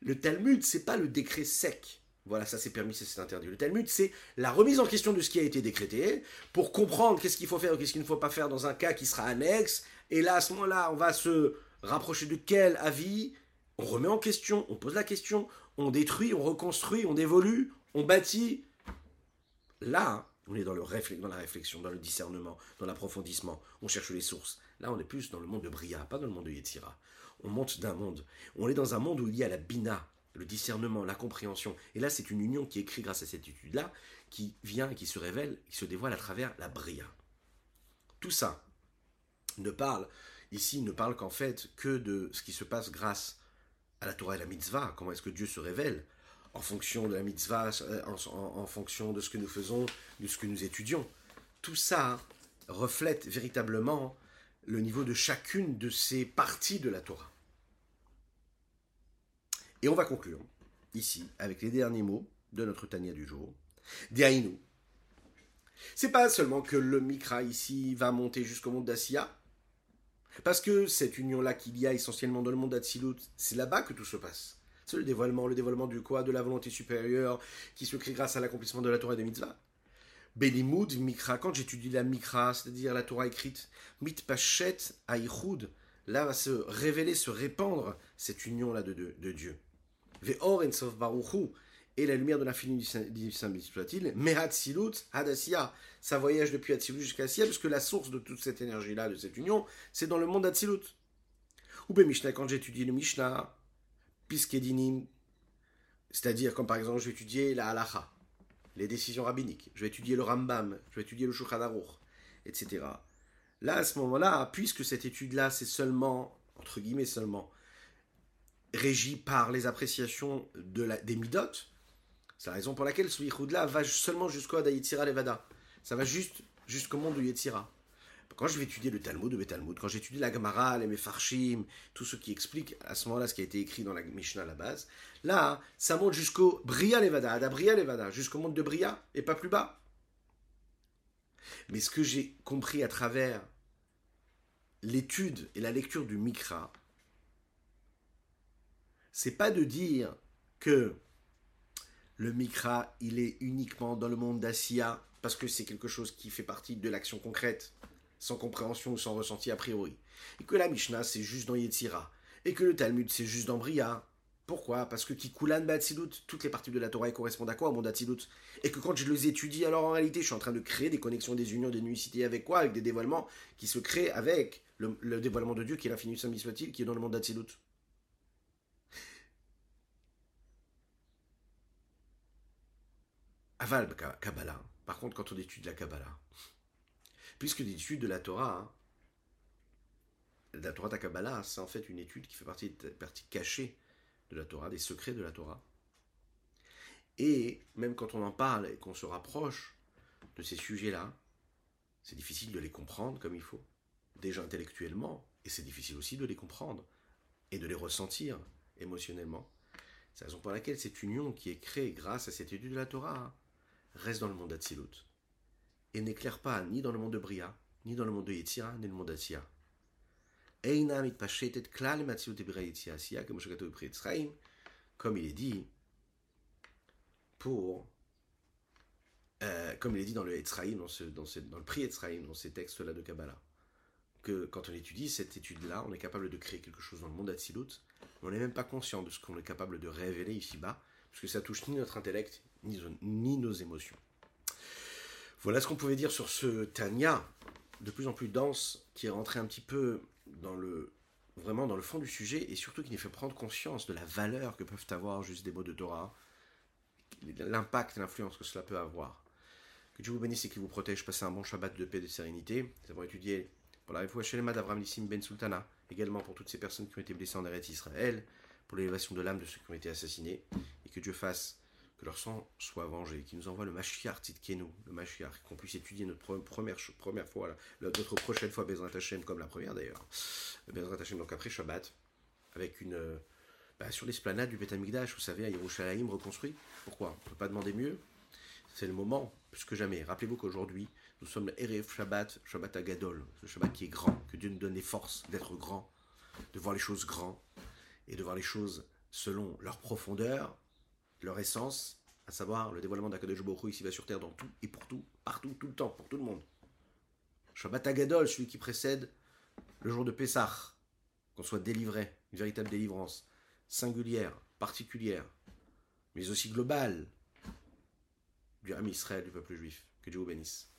Le Talmud, c'est pas le décret sec. Voilà, ça c'est permis, c'est interdit. Le Talmud, c'est la remise en question de ce qui a été décrété pour comprendre qu'est-ce qu'il faut faire ou qu'est-ce qu'il ne faut pas faire dans un cas qui sera annexe. Et là, à ce moment-là, on va se rapprocher de quel avis? On remet en question, on pose la question, on détruit, on reconstruit, on évolue, on bâtit. Là, on est dans, le la réflexion, dans le discernement, dans l'approfondissement. On cherche les sources. Là, on est plus dans le monde de Bria, pas dans le monde de Yetzira. on monte d'un monde. On est dans un monde où il y a la bina, le discernement, la compréhension. Et là, c'est une union qui créée grâce à cette étude-là, qui vient qui se révèle, qui se dévoile à travers la bria. Tout ça ne parle, ici, ne parle qu'en fait que de ce qui se passe grâce à la Torah et la mitzvah. Comment est-ce que Dieu se révèle en fonction de la mitzvah, euh, en, fonction de ce que nous faisons, de ce que nous étudions? Tout ça reflète véritablement le niveau de chacune de ces parties de la Torah. Et on va conclure ici avec les derniers mots de notre Tania du jour. Diaïnou. C'est pas seulement que le Mikra ici va monter jusqu'au monde d'Assia, parce que cette union-là qu'il y a essentiellement dans le monde d'Atsilut, c'est là-bas que tout se passe. C'est le dévoilement, le dévoilement du quoi De la volonté supérieure qui se crée grâce à l'accomplissement de la Torah et des mitzvahs. Belimud, Mikra, quand j'étudie la Mikra, c'est-à-dire la Torah écrite, Mitpachet, Aïchoud, là va se révéler, se répandre cette union-là de, Dieu. Ve'or et la lumière de l'infini du Saint soit-il, Mehat Silut, Hadassia, ça voyage depuis Atsilut jusqu'à Assia, parce que la source de toute cette énergie-là, de cette union, c'est dans le monde d'Atsilut. Ou Mishnah, quand j'étudie le Mishnah, Piskedinim, c'est-à-dire comme par exemple je vais étudier la halacha, les décisions rabbiniques, je vais étudier le Rambam, je vais étudier le Shulchan etc. Là, à ce moment-là, puisque cette étude-là, c'est seulement, entre guillemets seulement, régie par les appréciations de la, des midot, c'est la raison pour laquelle ce là va seulement jusqu'au Adayitzira Levada. Ça va juste jusqu'au monde du Yetzira. Quand je vais étudier le Talmud de Talmud, quand j'étudie la Gemara, les Mefarshim, tout ce qui explique à ce moment-là ce qui a été écrit dans la Mishnah à la base, là, ça monte jusqu'au Bria Levada, Ada Bria Levada, jusqu'au monde de Bria et pas plus bas. Mais ce que j'ai compris à travers l'étude et la lecture du Mikra, c'est pas de dire que le Mikra, il est uniquement dans le monde d'Assia, parce que c'est quelque chose qui fait partie de l'action concrète sans compréhension ou sans ressenti a priori. Et que la Mishnah, c'est juste dans Yetzira. Et que le Talmud, c'est juste dans Bria. Pourquoi? Parce que Kikulan Batsilut, toutes les parties de la Torah correspondent à quoi au monde Atsilut Et que quand je les étudie, alors en réalité, je suis en train de créer des connexions, des unions, des nuicités avec quoi? Avec des dévoilements qui se créent avec le, dévoilement de Dieu qui est l'infini soit-il, qui est dans le monde d'Atsilut. Aval Kabbalah. Par contre, quand on étudie la Kabbalah, Puisque l'étude de la Torah, hein, la Torah Takabala, c'est en fait une étude qui fait partie, partie cachée de la Torah, des secrets de la Torah. Et même quand on en parle et qu'on se rapproche de ces sujets-là, c'est difficile de les comprendre comme il faut, déjà intellectuellement, et c'est difficile aussi de les comprendre et de les ressentir émotionnellement. C'est la raison pour laquelle cette union qui est créée grâce à cette étude de la Torah hein, reste dans le monde d'Atsilut et n'éclaire pas ni dans le monde de Bria, ni dans le monde de Yetzira, ni dans le monde d'Asia. Comme il est dit, pour, euh, comme il est dit dans le Etzraïm, dans le prix Etzraïm, dans ces textes-là de Kabbalah, que quand on étudie cette étude-là, on est capable de créer quelque chose dans le monde d'Atsilut, mais on n'est même pas conscient de ce qu'on est capable de révéler ici-bas, parce que ça touche ni notre intellect, ni, nos émotions. Voilà ce qu'on pouvait dire sur ce Tanya, de plus en plus dense, qui est rentré un petit peu dans le vraiment dans le fond du sujet et surtout qui nous fait prendre conscience de la valeur que peuvent avoir juste des mots de Torah, l'impact, l'influence que cela peut avoir. Que Dieu vous bénisse et qu'il vous protège. Passez un bon Shabbat de paix et de sérénité. Nous avons étudié pour la Lema d'Abraham Nissim Ben Sultana, également pour toutes ces personnes qui ont été blessées en Eretz Israël, pour l'élévation de l'âme de ceux qui ont été assassinés, et que Dieu fasse leur sang soit vengé, qui nous envoie le Mashiach Tzidkenu, le Mashiach, qu'on puisse étudier notre première, première fois, notre prochaine fois Bezrat comme la première d'ailleurs, Bezrat Hashem, donc après Shabbat, avec une. Bah, sur l'esplanade du Beth vous savez, à Yerushalayim reconstruit. Pourquoi? On ne peut pas demander mieux. C'est le moment, plus que jamais. Rappelez-vous qu'aujourd'hui, nous sommes le Erev Shabbat, Shabbat Agadol, ce Shabbat qui est grand, que Dieu nous donne les forces d'être grand, de voir les choses grands, et de voir les choses selon leur profondeur, leur essence, à savoir le dévoilement d'Akadosh Baruch ici va sur terre dans tout et pour tout, partout, tout le temps, pour tout le monde. Shabbat Agadol, celui qui précède le jour de Pessah, qu'on soit délivré, une véritable délivrance, singulière, particulière, mais aussi globale, du Ham Israël, du peuple juif. Que Dieu vous bénisse.